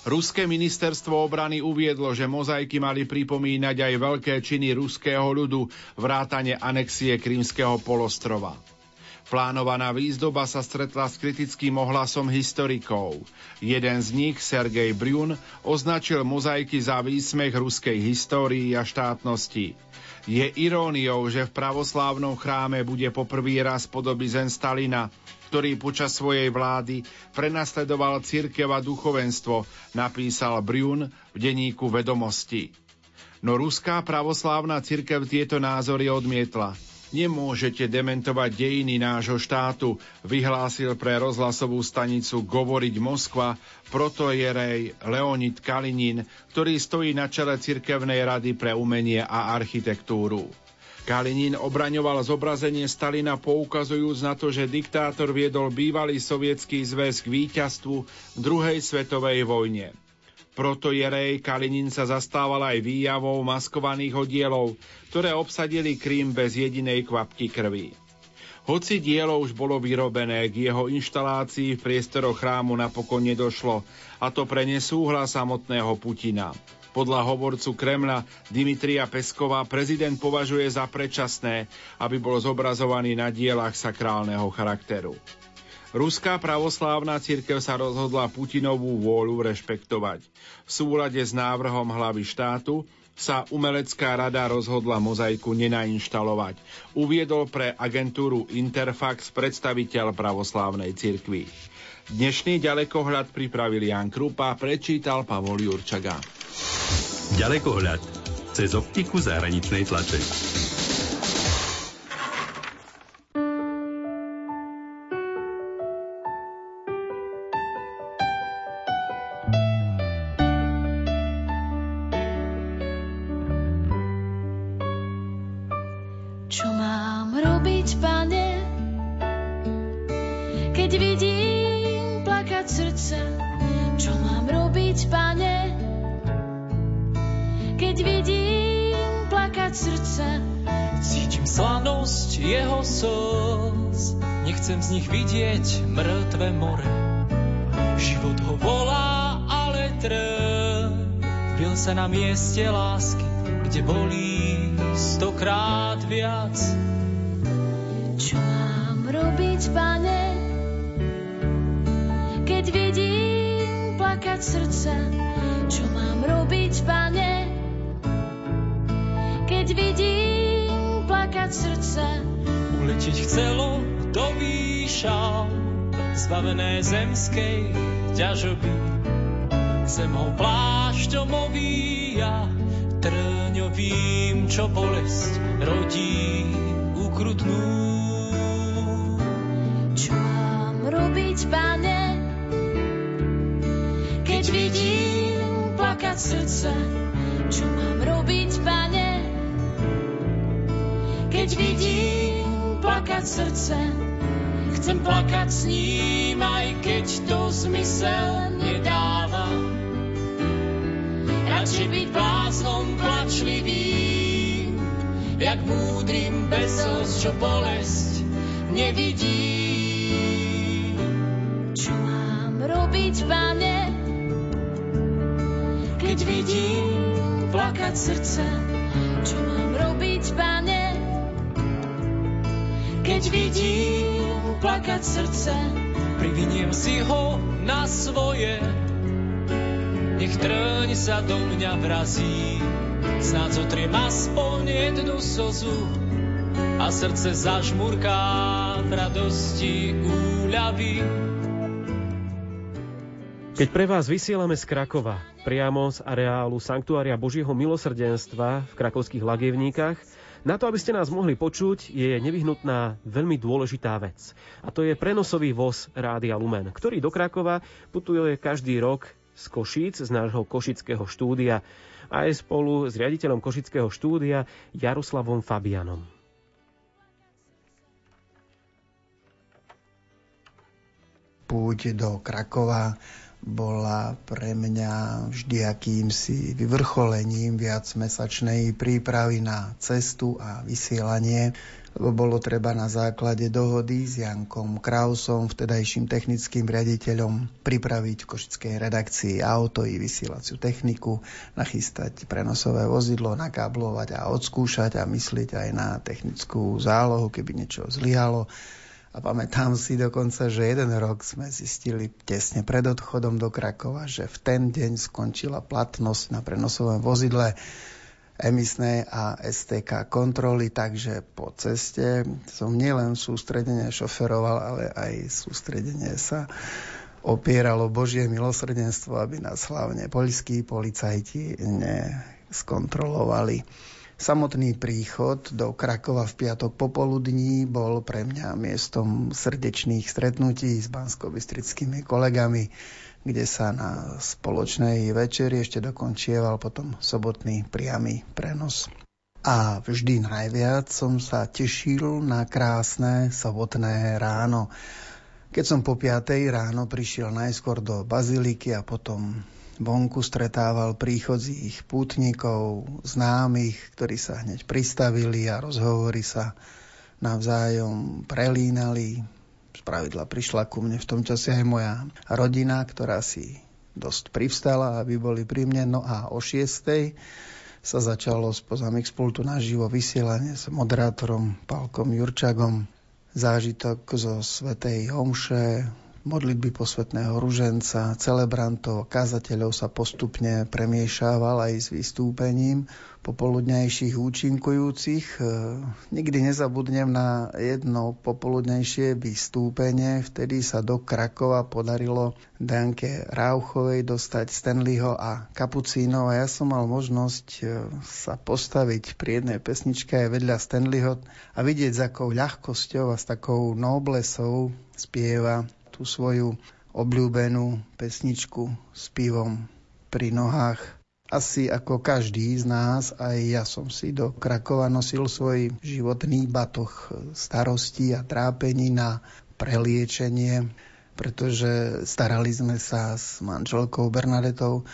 Ruské ministerstvo obrany uviedlo, že mozaiky mali pripomínať aj veľké činy ruského ľudu, vrátane anexie Krímskeho polostrova. Plánovaná výzdoba sa stretla s kritickým ohlasom historikov. Jeden z nich, Sergej Brun, označil mozaiky za výsmech ruskej histórii a štátnosti. Je iróniou, že v pravoslávnom chráme bude poprvý raz podobizen Stalina, ktorý počas svojej vlády prenasledoval církev a duchovenstvo, napísal Brun v denníku Vedomosti. No ruská pravoslávna církev tieto názory odmietla. Nemôžete dementovať dejiny nášho štátu, vyhlásil pre rozhlasovú stanicu Govoriť Moskva protojerej Leonid Kalinin, ktorý stojí na čele Cirkevnej rady pre umenie a architektúru. Kalinin obraňoval zobrazenie Stalina poukazujúc na to, že diktátor viedol bývalý sovietský zväz k víťazstvu v druhej svetovej vojne. Proto Jerej Kalinin sa zastával aj výjavou maskovaných oddielov, ktoré obsadili Krím bez jedinej kvapky krvi. Hoci dielo už bolo vyrobené, k jeho inštalácii v priestoroch chrámu napokon nedošlo, a to pre nesúhlas samotného Putina. Podľa hovorcu Kremla Dimitria Peskova prezident považuje za predčasné, aby bol zobrazovaný na dielach sakrálneho charakteru. Ruská pravoslávna církev sa rozhodla Putinovú vôľu rešpektovať. V súlade s návrhom hlavy štátu sa umelecká rada rozhodla mozaiku nenainštalovať. Uviedol pre agentúru Interfax predstaviteľ pravoslávnej cirkvi. Dnešný ďalekohľad pripravil Jan Krupa, prečítal Pavol Jurčaga.
Ďalekohľad cez optiku zahraničnej tlače.
Sa na mieste lásky, kde bolí stokrát viac.
Čo mám robiť, pane, keď vidím plakať srdce? Čo mám robiť, pane, keď vidím plakať srdce?
Uletiť chcelo do výšav, zbavené zemskej ťažoby zemou plášťom ovíja, trňovým, čo bolesť rodí ukrutnú.
Čo mám robiť, pane, keď vidím plakať srdce? Čo mám robiť, pane, keď vidím plakať srdce? Chcem plakať s ním, aj keď to zmysel nedáva radšej byť bláznom plačlivým, jak múdrym bezosť, čo bolesť nevidí. Čo mám robiť, pane, keď vidím plakať srdce? Čo mám robiť, keď vidím plakať srdce?
Priviniem si ho na svoje nech trň sa do mňa vrazí, snáď zotriem aspoň jednu sozu a srdce zažmurká v radosti úľavy.
Keď pre vás vysielame z Krakova, priamo z areálu Sanktuária Božieho milosrdenstva v krakovských lagevníkach, na to, aby ste nás mohli počuť, je nevyhnutná veľmi dôležitá vec. A to je prenosový voz Rádia Lumen, ktorý do Krakova putuje každý rok z Košíc, z nášho košického štúdia. aj spolu s riaditeľom Košického štúdia Jaroslavom Fabianom.
Púť do Krakova bola pre mňa vždy akýmsi vyvrcholením viacmesačnej prípravy na cestu a vysielanie, lebo bolo treba na základe dohody s Jankom Krausom, vtedajším technickým riaditeľom, pripraviť v košickej redakcii auto i vysielaciu techniku, nachystať prenosové vozidlo, nakáblovať a odskúšať a myslieť aj na technickú zálohu, keby niečo zlyhalo a pamätám si dokonca, že jeden rok sme zistili tesne pred odchodom do Krakova, že v ten deň skončila platnosť na prenosovom vozidle emisnej a STK kontroly, takže po ceste som nielen sústredene šoferoval, ale aj sústredenie sa opieralo Božie milosrdenstvo, aby nás hlavne poľskí policajti neskontrolovali. Samotný príchod do Krakova v piatok popoludní bol pre mňa miestom srdečných stretnutí s bansko kolegami, kde sa na spoločnej večeri ešte dokončieval potom sobotný priamy prenos. A vždy najviac som sa tešil na krásne sobotné ráno. Keď som po 5. ráno prišiel najskôr do baziliky a potom vonku stretával príchodzích pútnikov, známych, ktorí sa hneď pristavili a rozhovory sa navzájom prelínali. Z pravidla prišla ku mne v tom čase aj moja rodina, ktorá si dosť privstala, aby boli pri mne. No a o šiestej sa začalo z Pozamix-pultu naživo vysielanie s moderátorom Palkom Jurčagom. Zážitok zo Svetej Homše, modlitby posvetného ruženca, celebrantov, kazateľov sa postupne premiešával aj s vystúpením popoludnejších účinkujúcich. E, nikdy nezabudnem na jedno popoludnejšie vystúpenie. Vtedy sa do Krakova podarilo Danke Rauchovej dostať Stanleyho a Kapucínov a ja som mal možnosť e, sa postaviť pri jednej pesničke aj vedľa Stanleyho a vidieť, s akou ľahkosťou a s takou noblesou spieva tú svoju obľúbenú pesničku s pivom pri nohách. Asi ako každý z nás, aj ja som si do Krakova nosil svoj životný batoh starostí a trápení na preliečenie, pretože starali sme sa s manželkou Bernadetou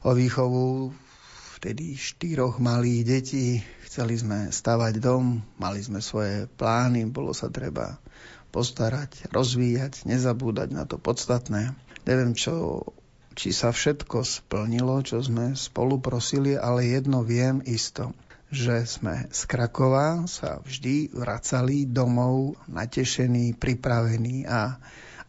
o výchovu vtedy štyroch malých detí. Chceli sme stavať dom, mali sme svoje plány, bolo sa treba postarať, rozvíjať, nezabúdať na to podstatné. Neviem, čo, či sa všetko splnilo, čo sme spolu prosili, ale jedno viem isto že sme z Krakova sa vždy vracali domov natešení, pripravení a,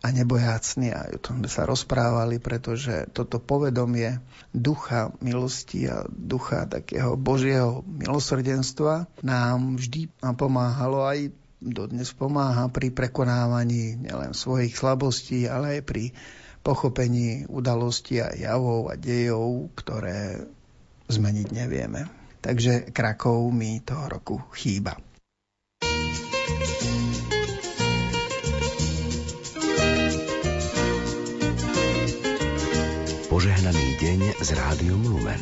a nebojácni. A o tom sme sa rozprávali, pretože toto povedomie ducha milosti a ducha takého Božieho milosrdenstva nám vždy pomáhalo aj dodnes pomáha pri prekonávaní nielen svojich slabostí, ale aj pri pochopení udalostí a javov a dejov, ktoré zmeniť nevieme. Takže Krakov mi toho roku chýba.
Požehnaný deň z Rádiom Lumen.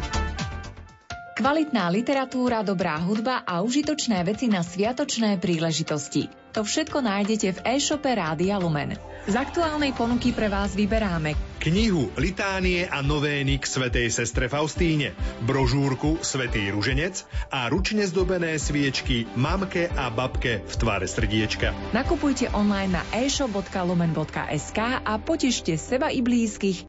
Kvalitná literatúra, dobrá hudba a užitočné veci na sviatočné príležitosti. To všetko nájdete v e-shope Rádia Lumen. Z aktuálnej ponuky pre vás vyberáme
knihu Litánie a novény k svetej sestre Faustíne, brožúrku Svetý ruženec a ručne zdobené sviečky mamke a babke v tvare srdiečka.
Nakupujte online na e-shop.lumen.sk a potešte seba i blízkych